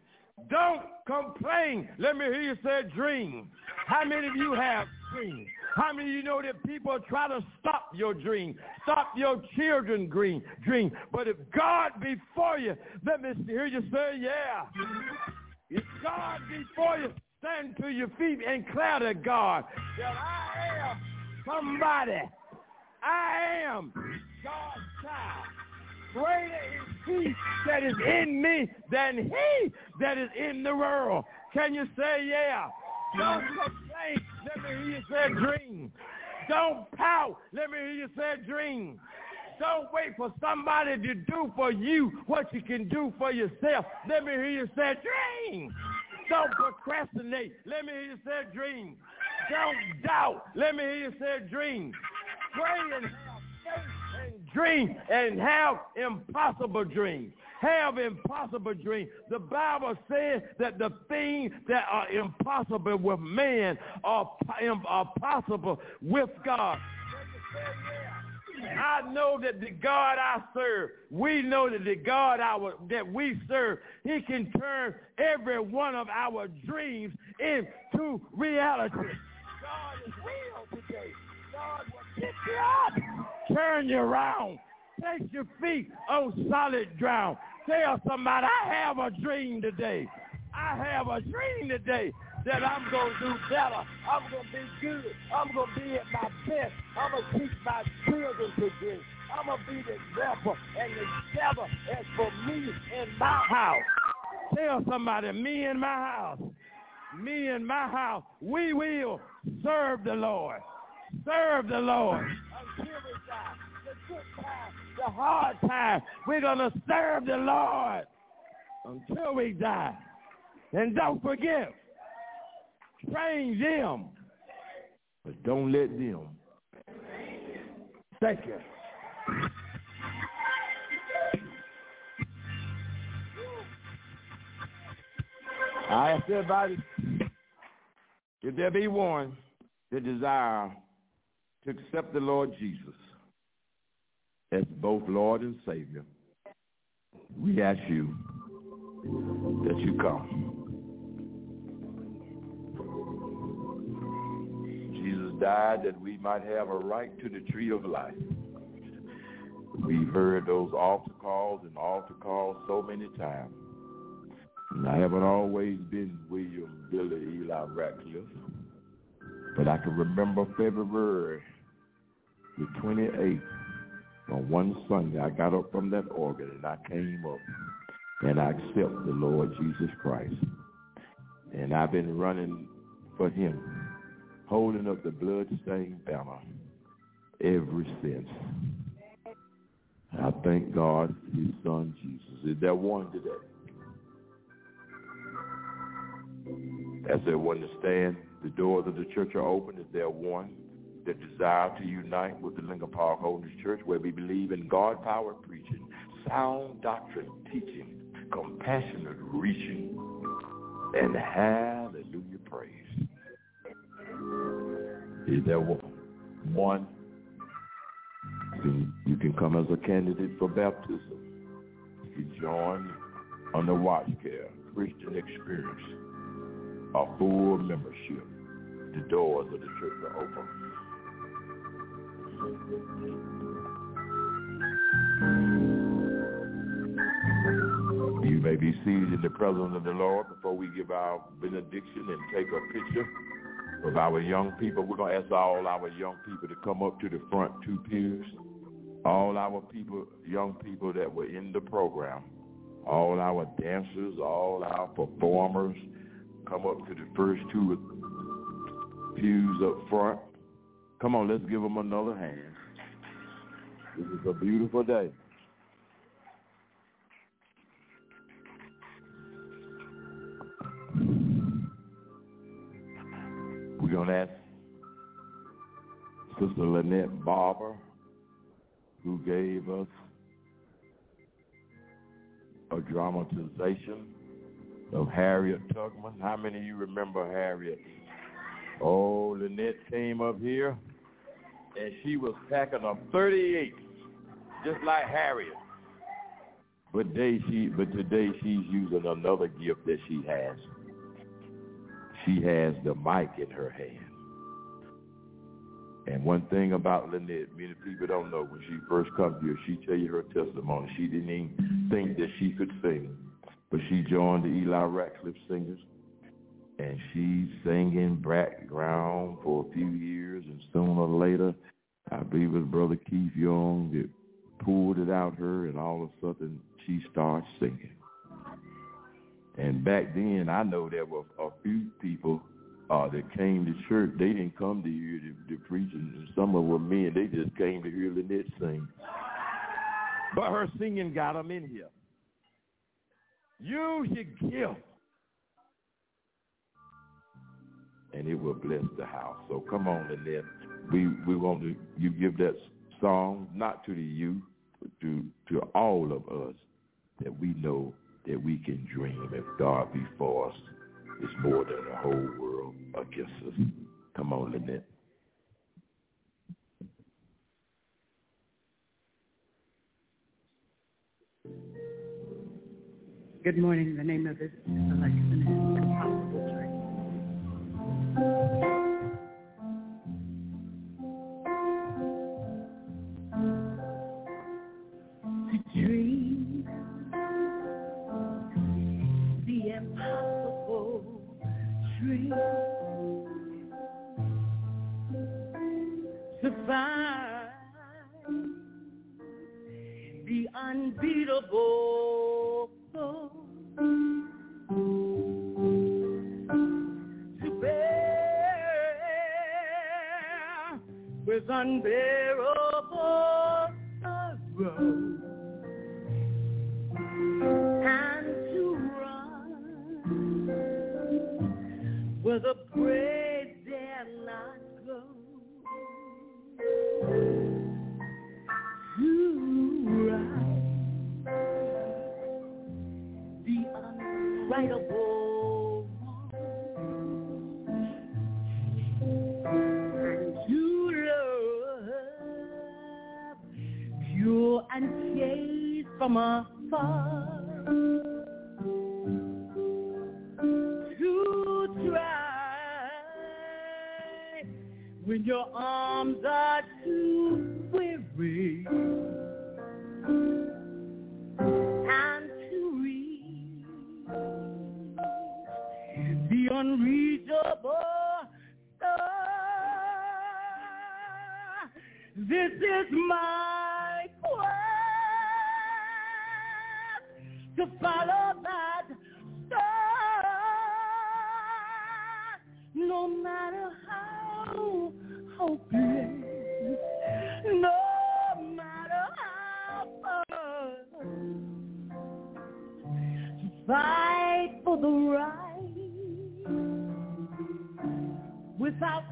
Don't complain. Let me hear you say dream. How many of you have dreams? How many of you know that people try to stop your dream, stop your children's dream, dream? But if God be for you, let me hear you say, yeah. If God be for you, stand to your feet and declare to God that I am somebody. I am God's child. Greater is he that is in me than he that is in the world. Can you say yeah? Don't complain. Let me hear you say dream. Don't pout. Let me hear you say dream. Don't wait for somebody to do for you what you can do for yourself. Let me hear you say dream. Don't procrastinate. Let me hear you say dream. Don't doubt. Let me hear you say dream. Pray dream and have impossible dreams have impossible dreams. The Bible says that the things that are impossible with man are, are possible with God. I know that the God I serve, we know that the God our, that we serve, he can turn every one of our dreams into reality. God is real today. God pick you up, turn you around, place your feet on solid ground. Tell somebody, I have a dream today. I have a dream today that I'm going to do better. I'm going to be good. I'm going to be at my best. I'm going to teach my children to do. I'm going to be the example. And the devil is for me in my house. Tell somebody, me and my house. Me and my house. We will serve the Lord. Serve the Lord. The good time, the hard time. We're going to serve the Lord until we die. And don't forget, train them, but don't let them. Thank you. I ask everybody, if there be one that desire to accept the Lord Jesus as both Lord and Savior, we ask you that you come. Jesus died that we might have a right to the tree of life. We've heard those altar calls and altar calls so many times. And I haven't always been William Billy Eli Ratcliff, but I can remember February the 28th on one Sunday. I got up from that organ and I came up and I accept the Lord Jesus Christ. And I've been running for him, holding up the blood-stained banner ever since. I thank God his son Jesus. Is there one today? As there one to stand, the doors of the church are open. Is there one that desire to unite with the Lincoln Park Holiness Church where we believe in God-powered preaching, sound doctrine teaching, compassionate reaching, and hallelujah praise. Is there one? One. You can come as a candidate for baptism. You can join under watch care, Christian experience, a full membership. The doors of the church are open. You may be seated in the presence of the Lord before we give our benediction and take a picture of our young people. We're going to ask all our young people to come up to the front two pews. All our people, young people that were in the program, all our dancers, all our performers, come up to the first two pews up front. Come on, let's give them another hand. This is a beautiful day. We're going to ask Sister Lynette Barber, who gave us a dramatization of Harriet Tubman. How many of you remember Harriet? Oh, Lynette came up here, and she was packing a 38, just like Harriet. But today, she, but today she's using another gift that she has she has the mic in her hand. And one thing about Lynette, many people don't know, when she first comes here, she tell you her testimony. She didn't even think that she could sing. But she joined the Eli Ratcliff Singers, and she's singing background for a few years, and sooner or later, I believe it was Brother Keith Young that pulled it out her, and all of a sudden, she starts singing. And back then, I know there were a few people uh, that came to church. They didn't come to hear the, the preaching. Some of them were men. They just came to hear Lynette sing. But her singing got them in here. Use your gift. And it will bless the house. So come on, Lynette. We we want to you give that song not to the youth, but to to all of us that we know that we can dream if God be for us is more than the whole world against us. Come on, Lynette. Good morning. The name of this is To find the unbeatable. To bear with unbearable sorrow. The dare not go. Right the and to love pure and from afar. Your arms are too weary and to reach the unreachable star. This is my quest to follow the right. Without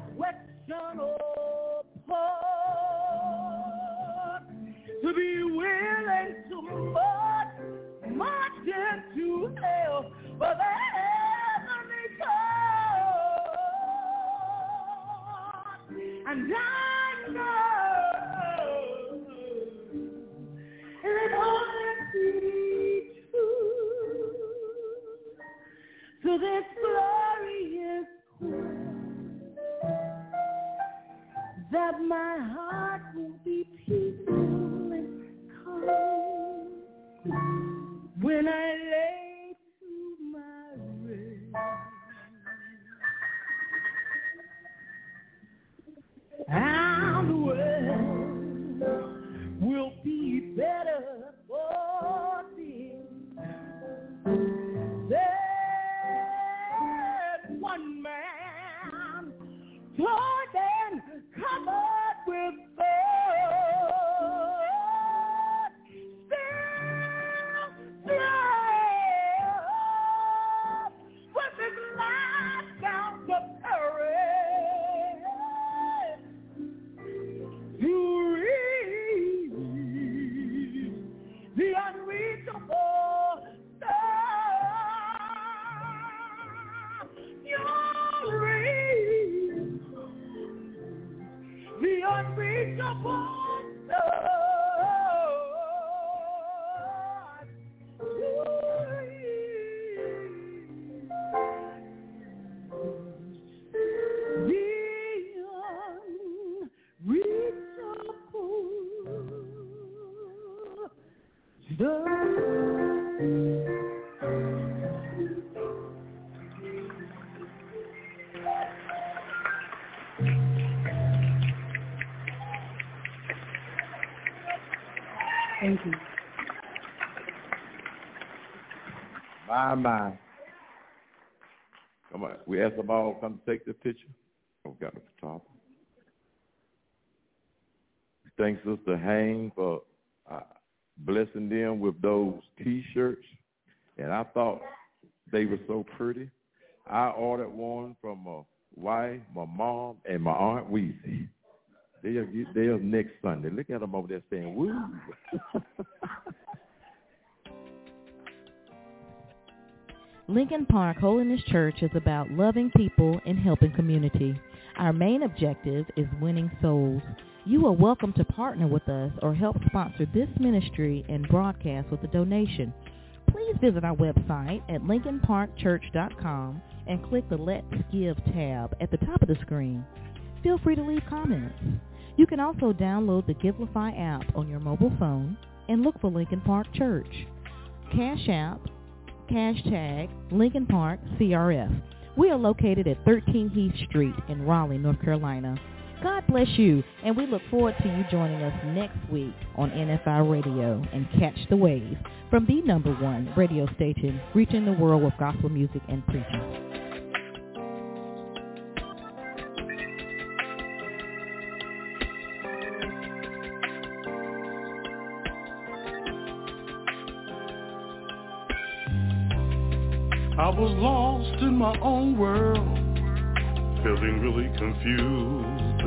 My, my. Come on. We asked them all come take the picture. Oh, we got the photographer. Thanks, Sister Haynes, for uh, blessing them with those T-shirts. And I thought they were so pretty. I ordered one from my wife, my mom, and my Aunt Weezy. They'll, get- they'll next Sunday. Look at them over there saying, woo. Lincoln Park Holiness Church is about loving people and helping community. Our main objective is winning souls. You are welcome to partner with us or help sponsor this ministry and broadcast with a donation. Please visit our website at lincolnparkchurch.com and click the Let's Give tab at the top of the screen. Feel free to leave comments. You can also download the Givelify app on your mobile phone and look for Lincoln Park Church. Cash App, hashtag Lincoln Park CRF. We are located at 13 Heath Street in Raleigh, North Carolina. God bless you, and we look forward to you joining us next week on NFI Radio and Catch the Wave from the number one radio station reaching the world with gospel music and preaching. Was lost in my own world, feeling really confused.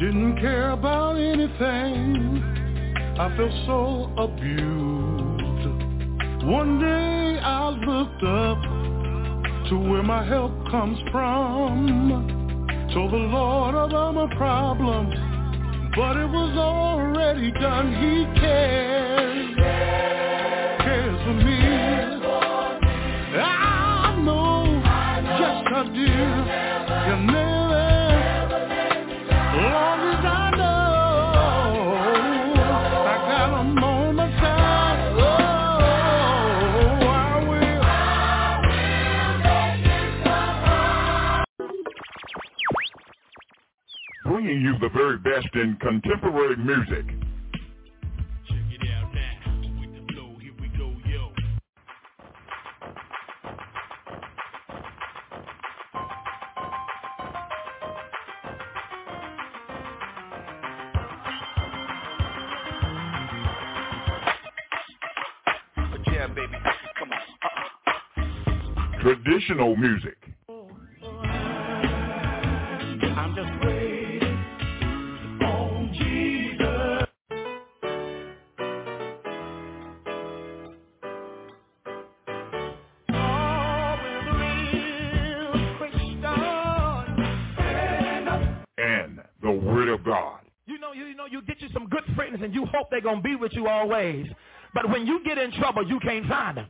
Didn't care about anything, I felt so abused. One day I looked up to where my help comes from. Told the Lord about my problems, but it was already done. He cares, cares for me. Bringing you the very best in contemporary music. Yeah, baby. Come on. Traditional music. With you always. But when you get in trouble, you can't find them.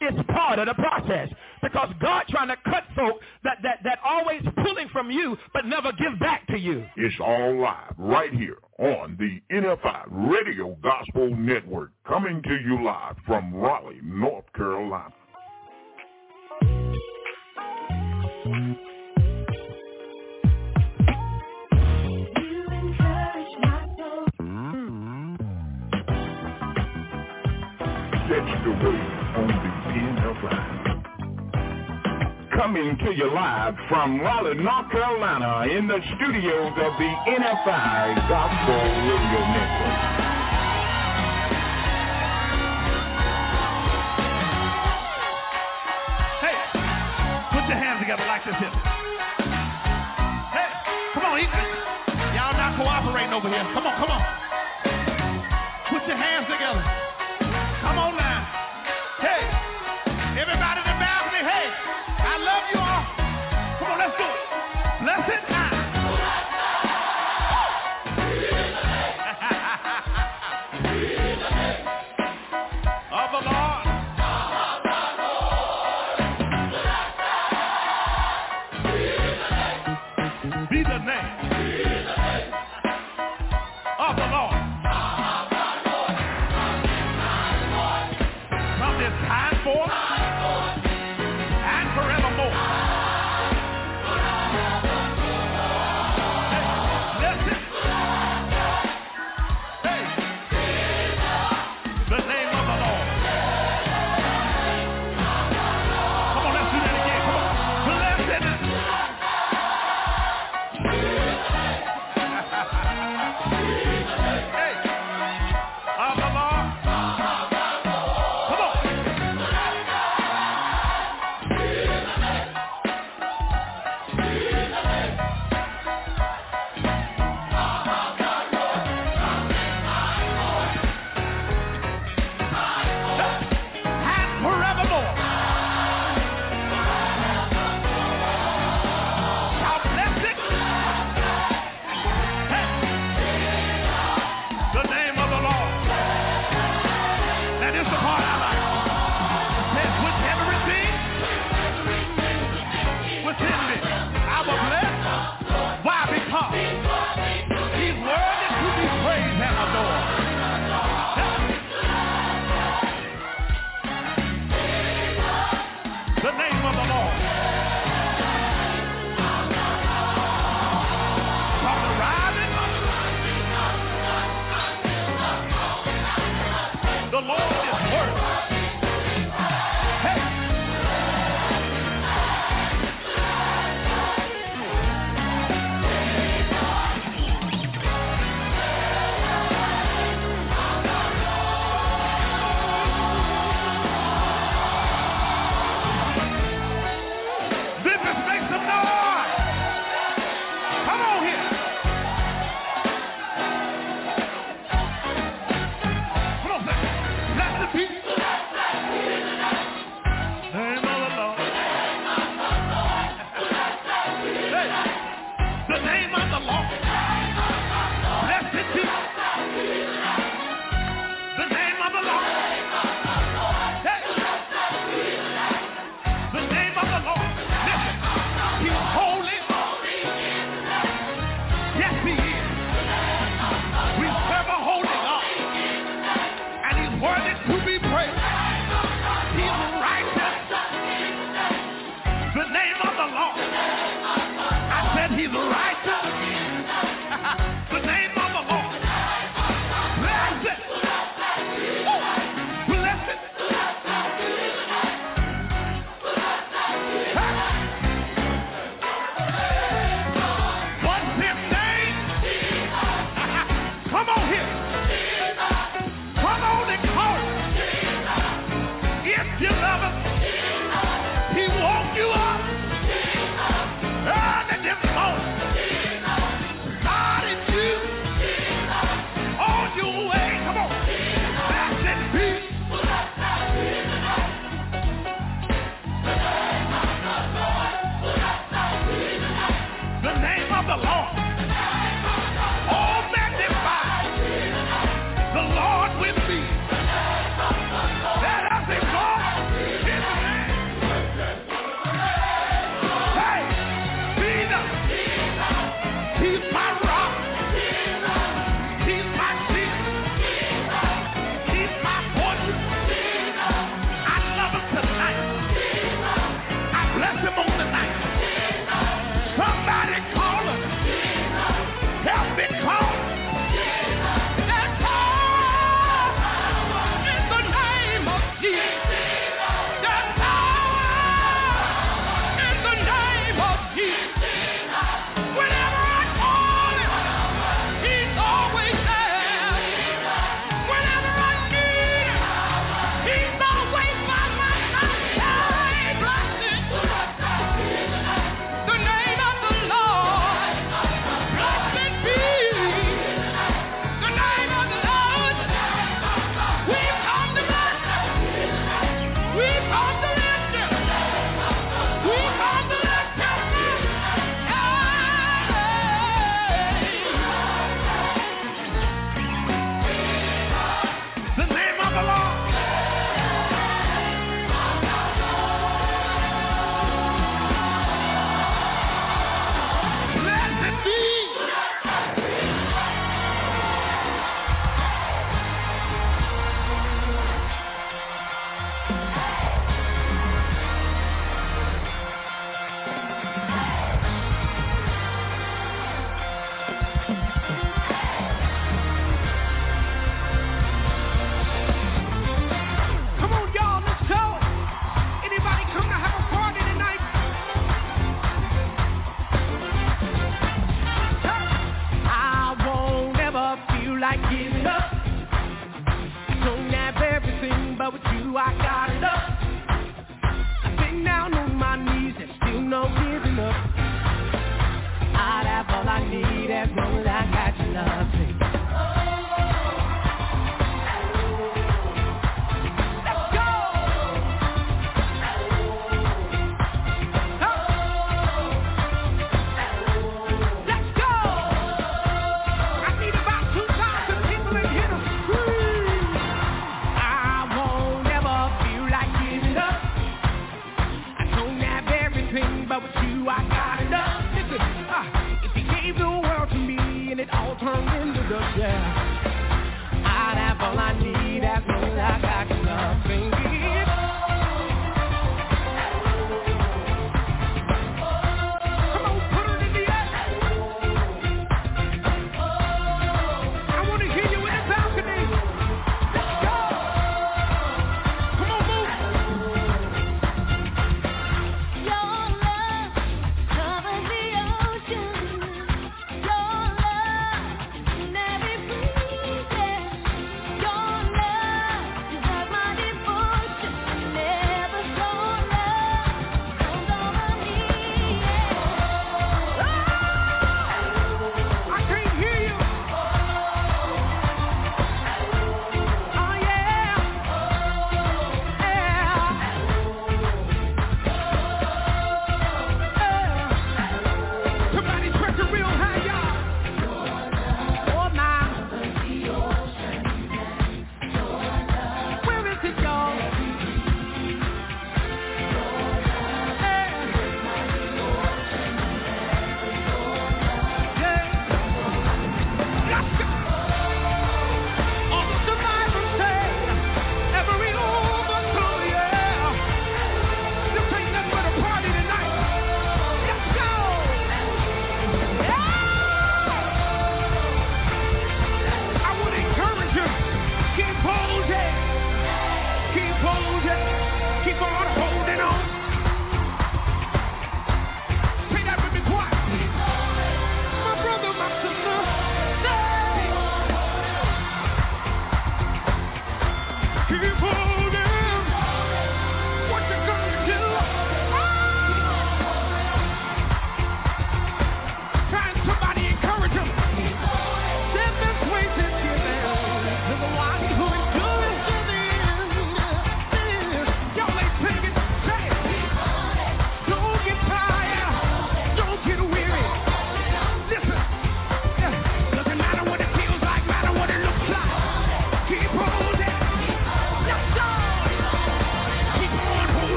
It's part of the process because God trying to cut folk that, that, that always pulling from you but never give back to you. It's all live right here on the NFI Radio Gospel Network, coming to you live from Raleigh, North Carolina. Coming to you live from Raleigh, North Carolina, in the studios of the NFI Gospel Radio Network. Hey, put your hands together like this here. Hey, come on, y'all not cooperating over here. Come on, come on. Put your hands together. Come on now.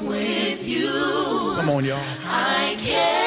With you, Come on, y'all. I can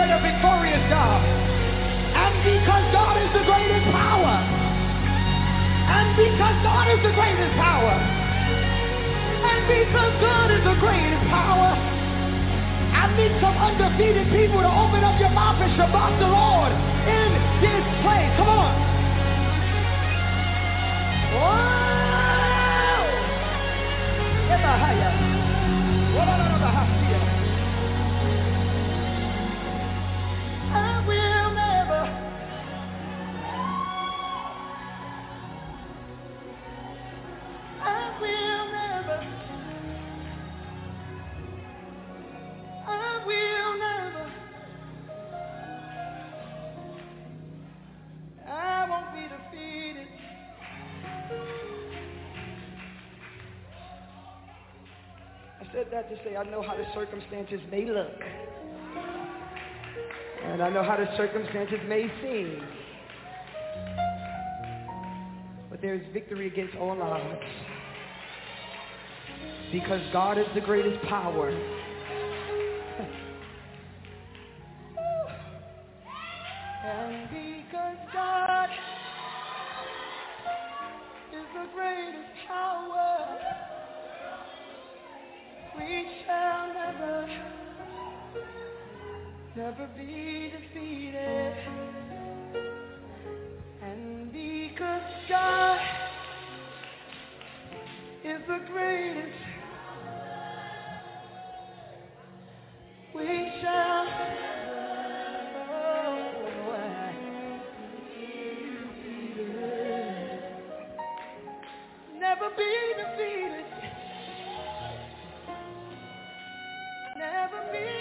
serve a victorious God. And because God is the greatest power, and because God is the greatest power, and because God is the greatest power, I need some undefeated people to open up your mouth and Shabbat the Lord in this place. Come on. Whoa! I know how the circumstances may look. And I know how the circumstances may seem. But there is victory against all odds. Because God is the greatest power. We shall never, never be defeated. And because God is the greatest, we shall never be defeated. Never be defeated. never be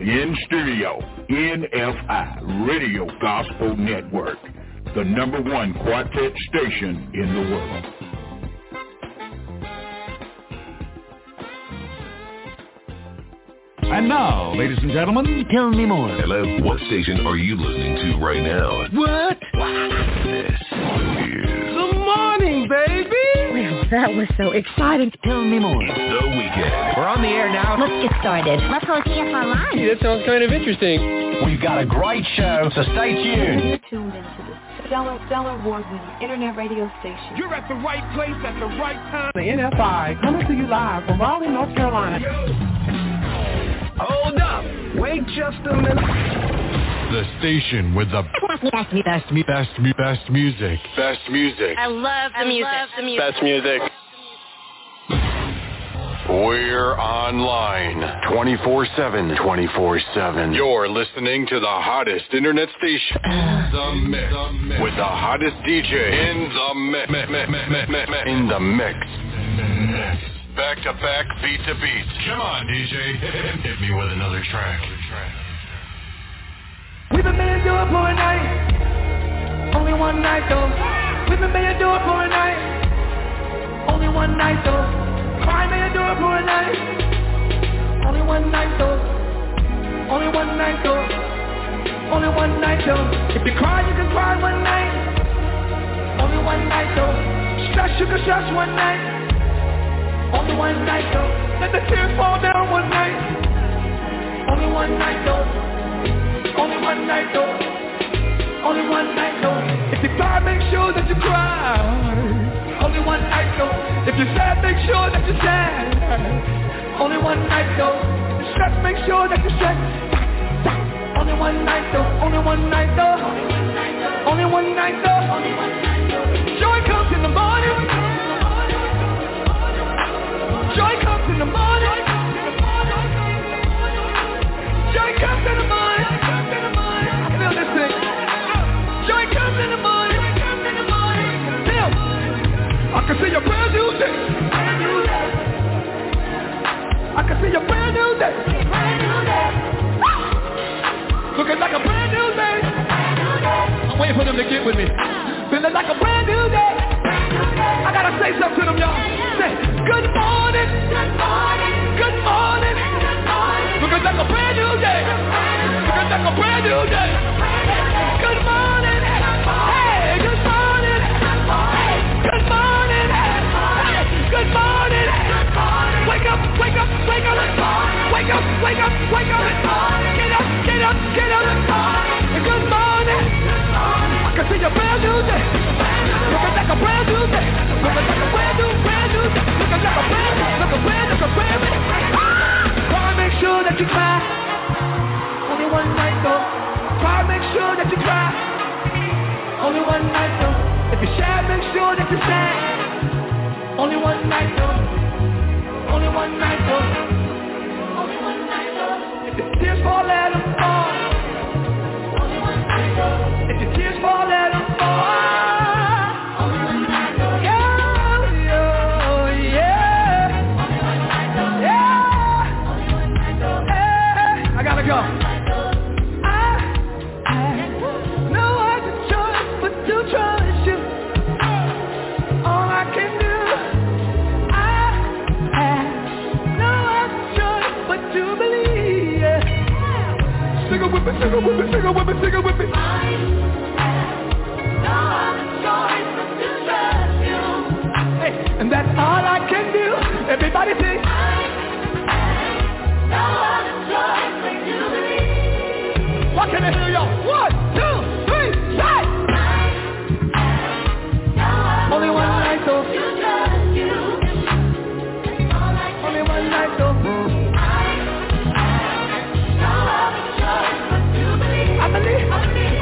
in studio, NFI Radio Gospel Network, the number one quartet station in the world. And now, ladies and gentlemen, tell me more. Hello, what station are you listening to right now? What? That was so exciting. Tell me more. The Weekend. We're on the air now. Let's get started. Let's host TF Online. That sounds kind of interesting. We've got a great show, so stay tuned. You're tuned into the stellar, stellar award-winning internet radio station. You're at the right place at the right time. The NFI coming to you live from Raleigh, North Carolina. Hold up. Wait just a minute. The station with the Best, best, best, best, best music. Best music. I love the music. the music. Best music. We're online 24-7. 24-7. You're listening to the hottest internet station. The mix. With the hottest DJ in the mix. In the mix. Back to back, beat to beat. Come on, DJ. Hit me with another track. We've been made to do it for a night. Only one night though. We've been made to do it for a night. Only one night though. Cry made to do it for a night. Only one night though. Only one night though. Only one night though. If you cry, you can cry one night. Only one night though. Stress, you can stress one night. Only one night though. Let the tears fall down one night. Only one night though. Only one night though. Only one night though. If you cry, make sure that you cry. Only one night though. If you're sad, make sure that you're sad. Only one night though. If you stress, make sure that you're stressed. Only one night though. Only one night though. Only one night though. Only one night though. Joy comes in the morning. Joy comes in the morning. Joy comes in the morning. Can see a brand new day. I can see a brand new day. Brand new day. Looking like a brand new day. Brand new day. I'm waiting for them to get with me. Feeling like a brand new day. I gotta say something to them, y'all. Say, good morning. Good morning. Good morning. Looking like a brand new day. Looking like a brand new day. Good morning. Wake up, wake up, wake up. Wake up, wake up, up. Get up, get up, get up. Good morning. I can see a brand new day. Looking like a brand new day. Looking like a brand new, brand new day. Looking like a brand, a brand, like brand. Ah! Wanna make sure that you cry. Only one night though. Try make sure that you cry. Only one night though. If you're sad, make sure that you're sad. Only one night though. If your tears fall, let them fall. Only one night though. If your tears fall, let them fall. Sing it with me, sing it with me, sing it with me, and that's all I can do. Everybody sing. What can I hear y'all? One, two, three. Only one night though.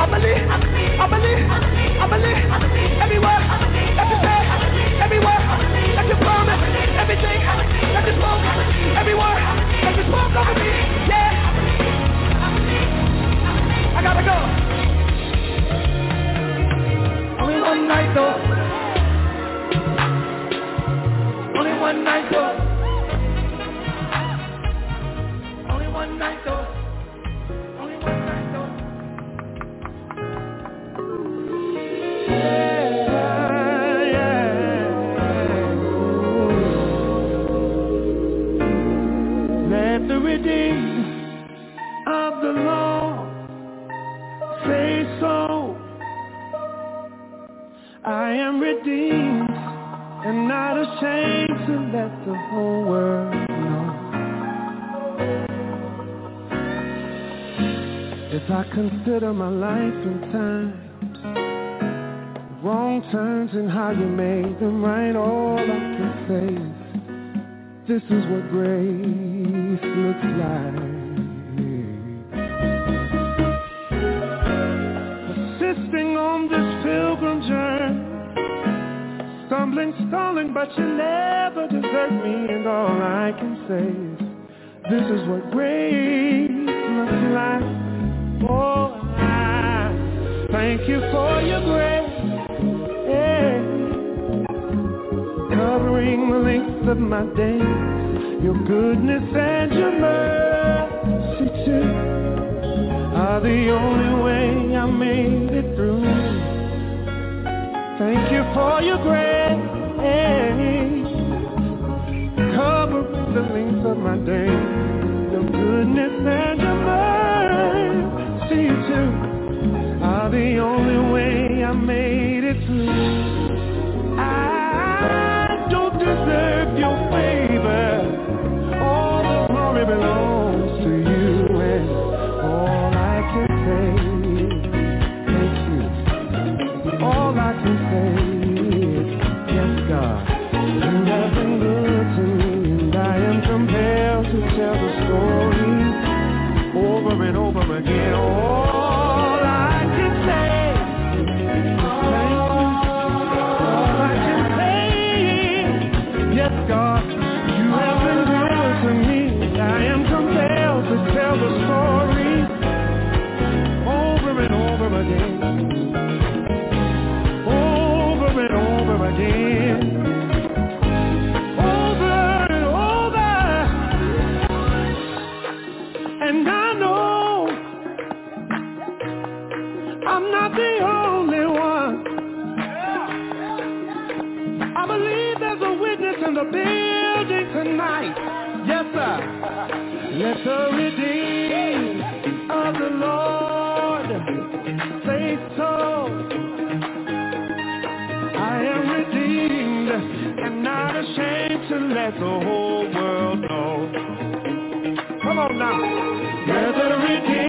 believe, I believe, I believe, everywhere, that you said, everywhere, that you promised, everything, that you spoke, everywhere, that you spoke yeah. I gotta go. Only one night though. Only one night though. Only one night though. of the law. Say so. I am redeemed and not ashamed to let the whole world know. If I consider my life and times, wrong turns and how you made them right, all I can say is, this is what grace life looks like. Persisting on this pilgrim journey, stumbling, stalling, but you never desert me, and all I can say is, this is what grace looks like. Oh, I thank you for your grace, covering the length of my days. Your goodness and your mercy too are the only way I made it through. Thank you for your grace. Cover the length of my days. let the whole world know. Come on now. Brethren,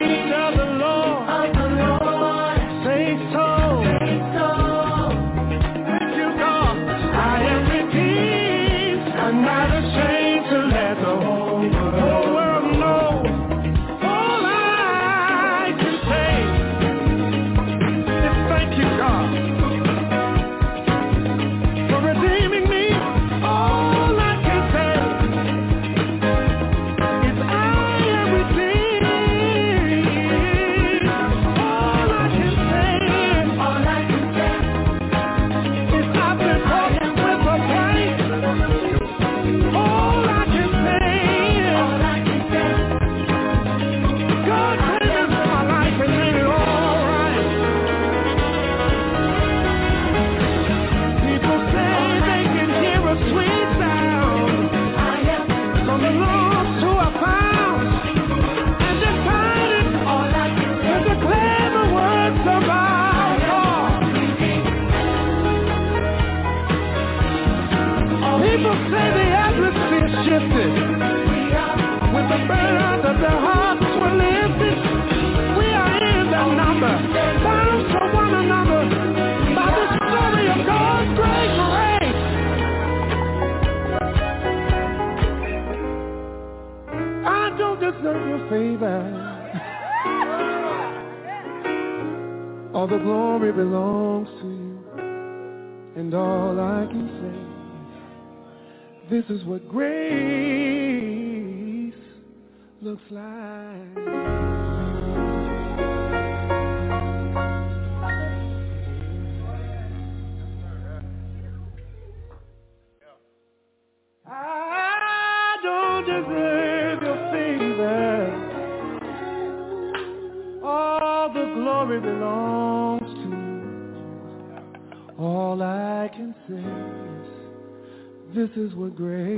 is what grace.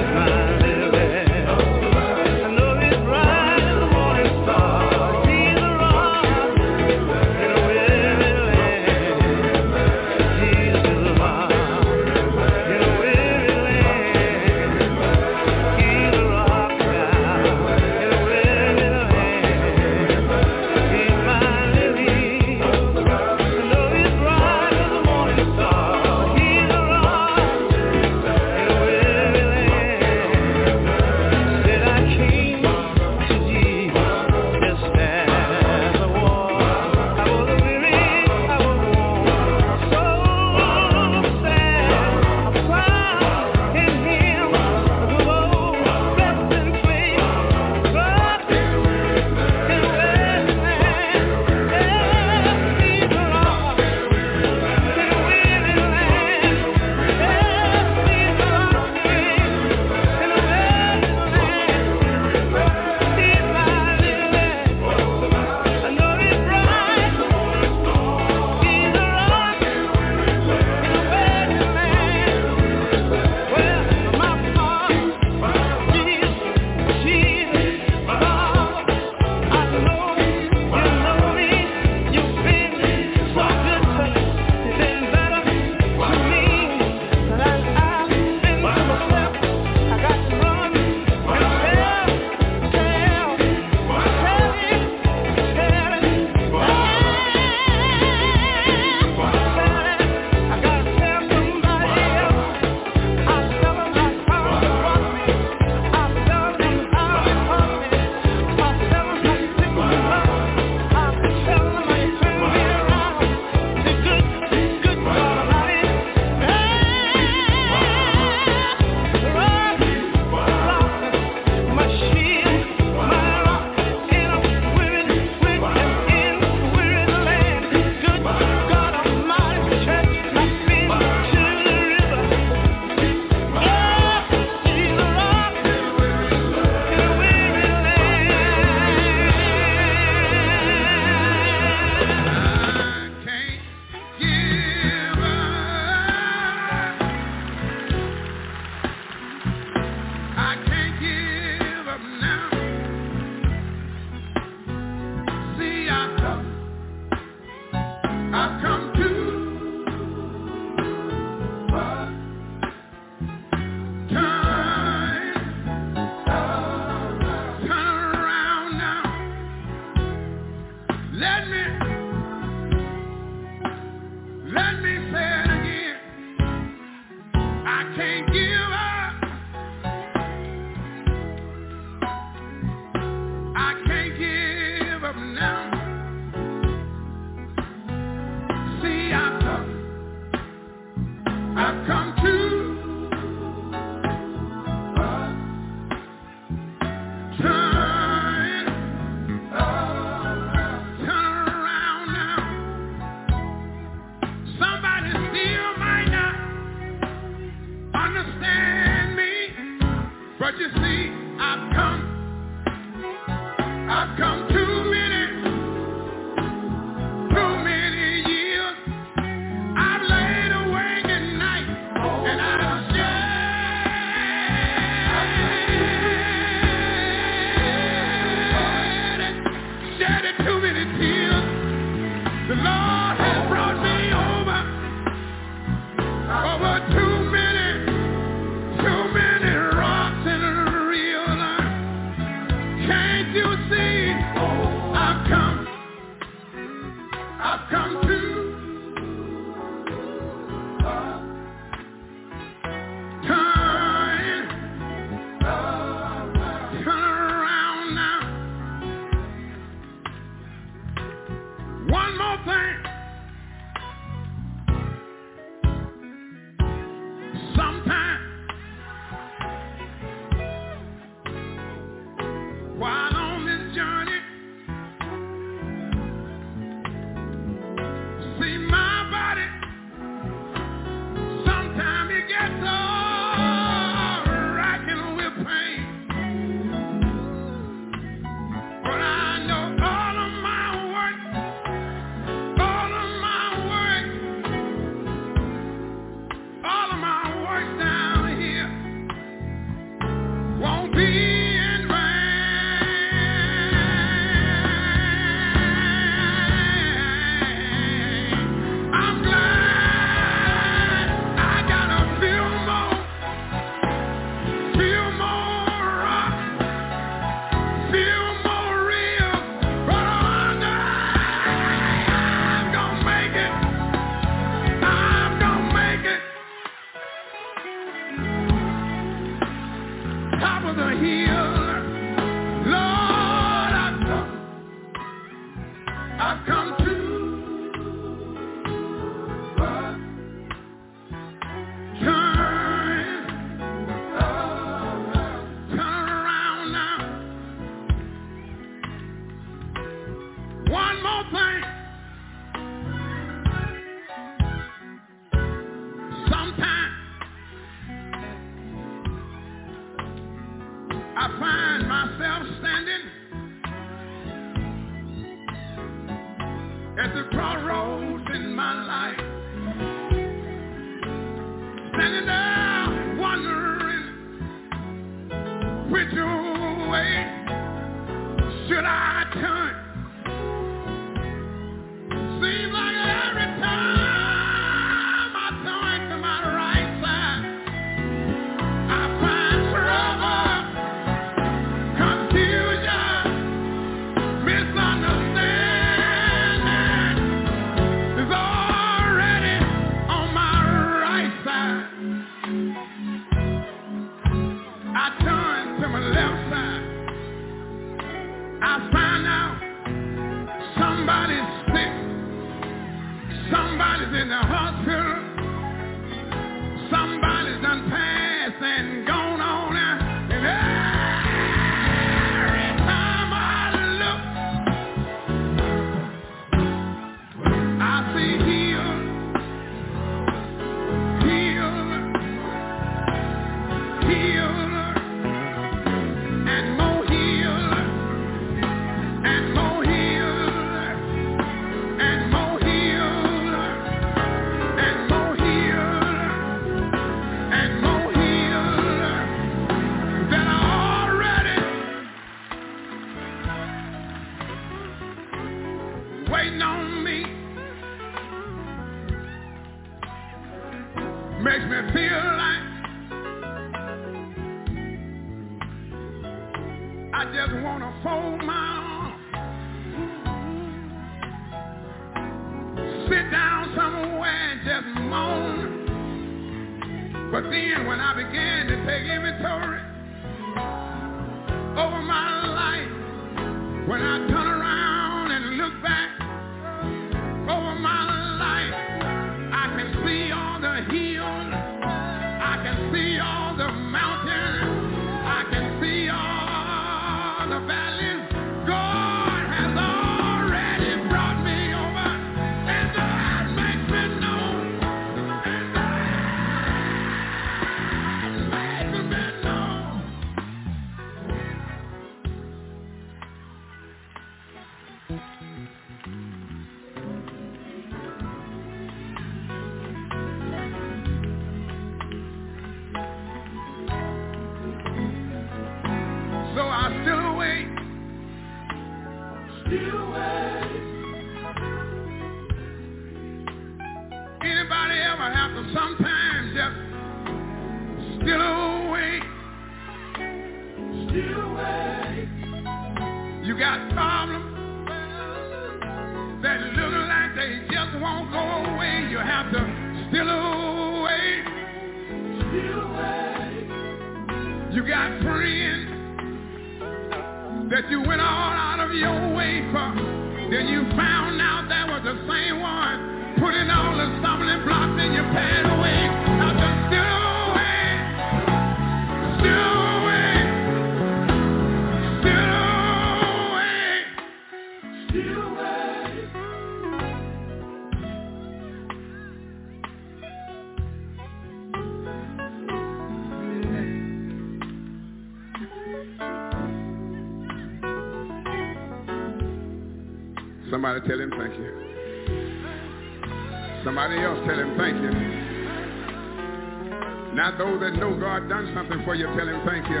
For you, tell him thank you.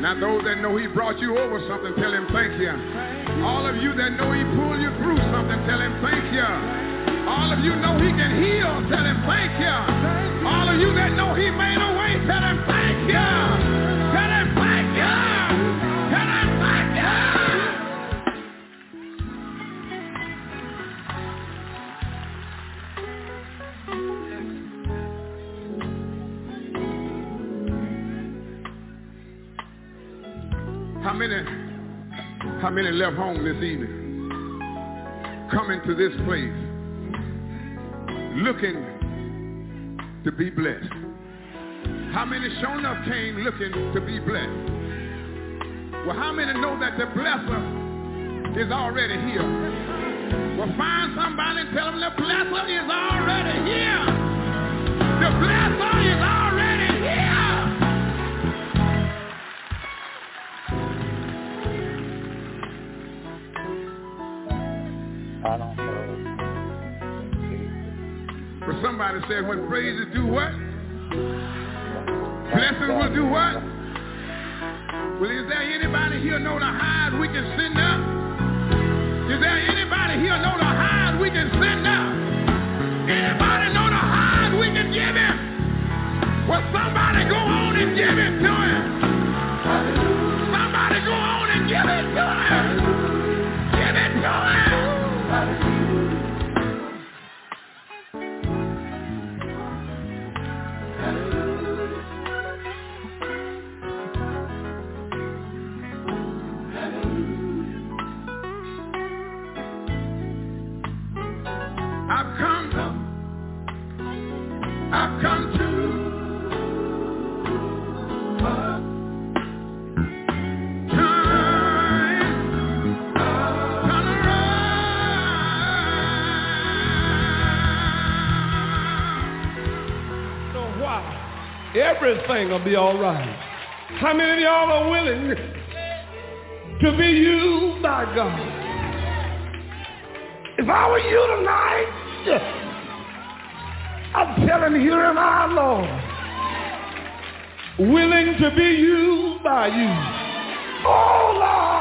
Now, those that know he brought you over something, tell him thank you. All of you that know he pulled you through something, tell him thank you. All of you know he can heal, tell him thank you. Many left home this evening? Coming to this place, looking to be blessed. How many shown up came looking to be blessed? Well, how many know that the blesser is already here? Well, find somebody and tell them the blesser is already here. The blesser is already Somebody said when praises do what? Blessings will do what? Well, is there anybody here know the highs we can send up? Is there anybody here know the highs we can send up? Anybody know the highs we can give him? Well, somebody go on and give him. Everything will be all right. How many of y'all are willing to be used by God? If I were you tonight, I'm telling you, am I, Lord, willing to be used by you. Oh, Lord.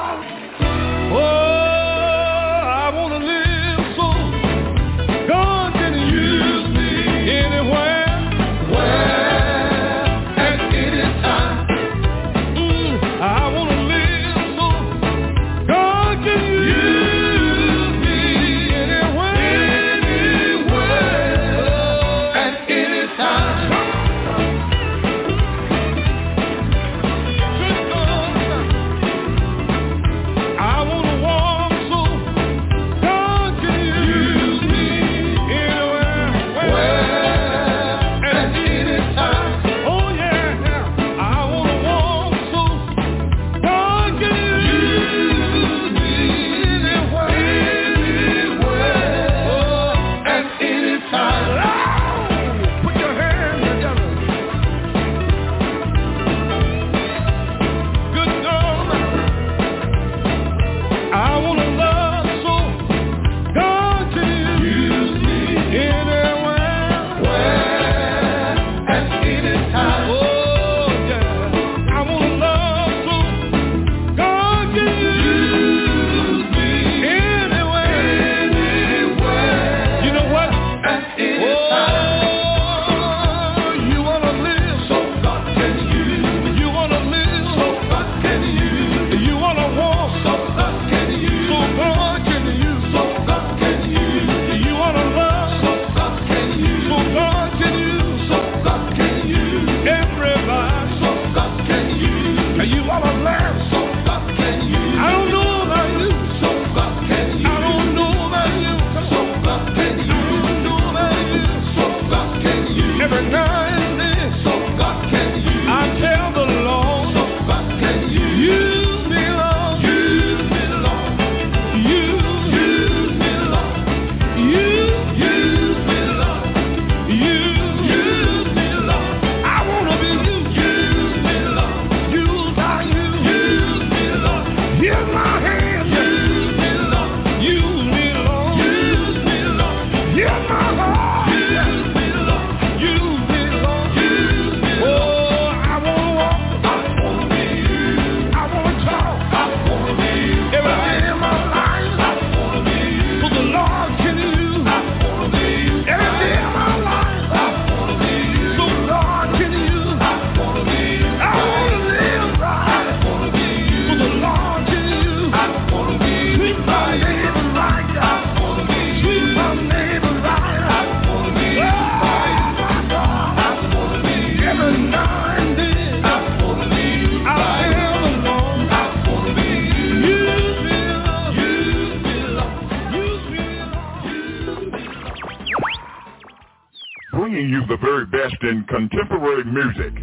In contemporary music.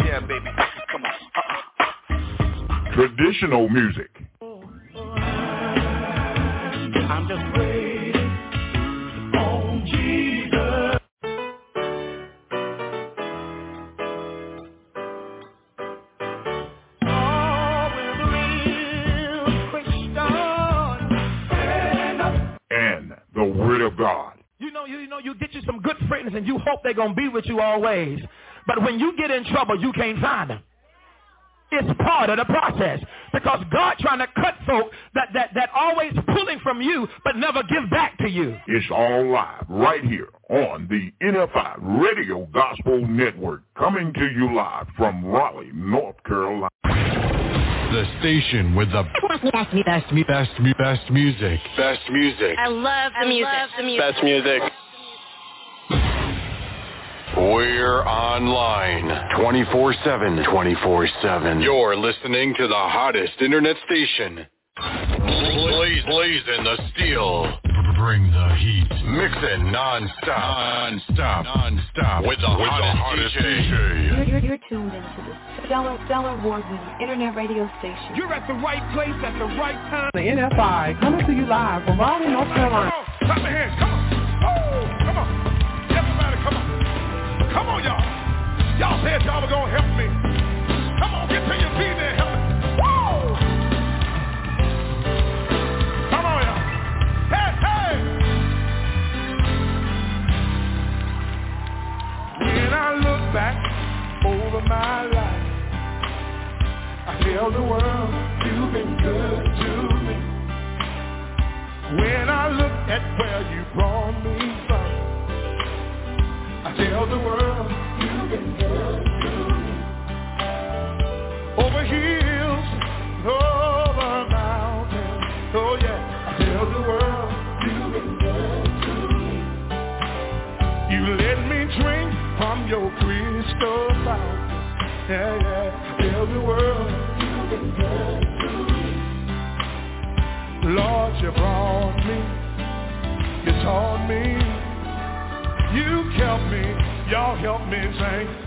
Yeah, baby. Come on. Traditional music. With you always. But when you get in trouble, you can't find them. It's part of the process because God trying to cut folk that, that, that always pulling from you but never give back to you. It's all live right here on the NFI Radio Gospel Network, coming to you live from Raleigh, North Carolina. The station with the best, me best, best, best music. Best music. I love the music. Love the music. Best music. We're online 24-7. 24-7. You're listening to the hottest internet station. Blaze, blaze in the steel. Bring the heat. Mixing non-stop. Non-stop. Non-stop. With the, with hottest, the hottest DJ. You're, you're, you're tuned into the Stellar, Stellar Award-winning internet radio station. You're at the right place at the right time. The NFI coming to you live from Raleigh, North Carolina. Clap your hands. Come on. Oh, come on. Come on. Y'all. Y'all said y'all were going to help me. Come on, get to your feet and help me. Woo! Come on, y'all. Hey, hey. When I look back over my life, I tell the world you've been good to me. When I look at where you brought me tell the world. Over hills, over mountains, oh yeah, tell the world. You let me drink from your crystal fountain, yeah, yeah, tell the world. Lord, you brought me, you taught me, you kept me, y'all help me sing.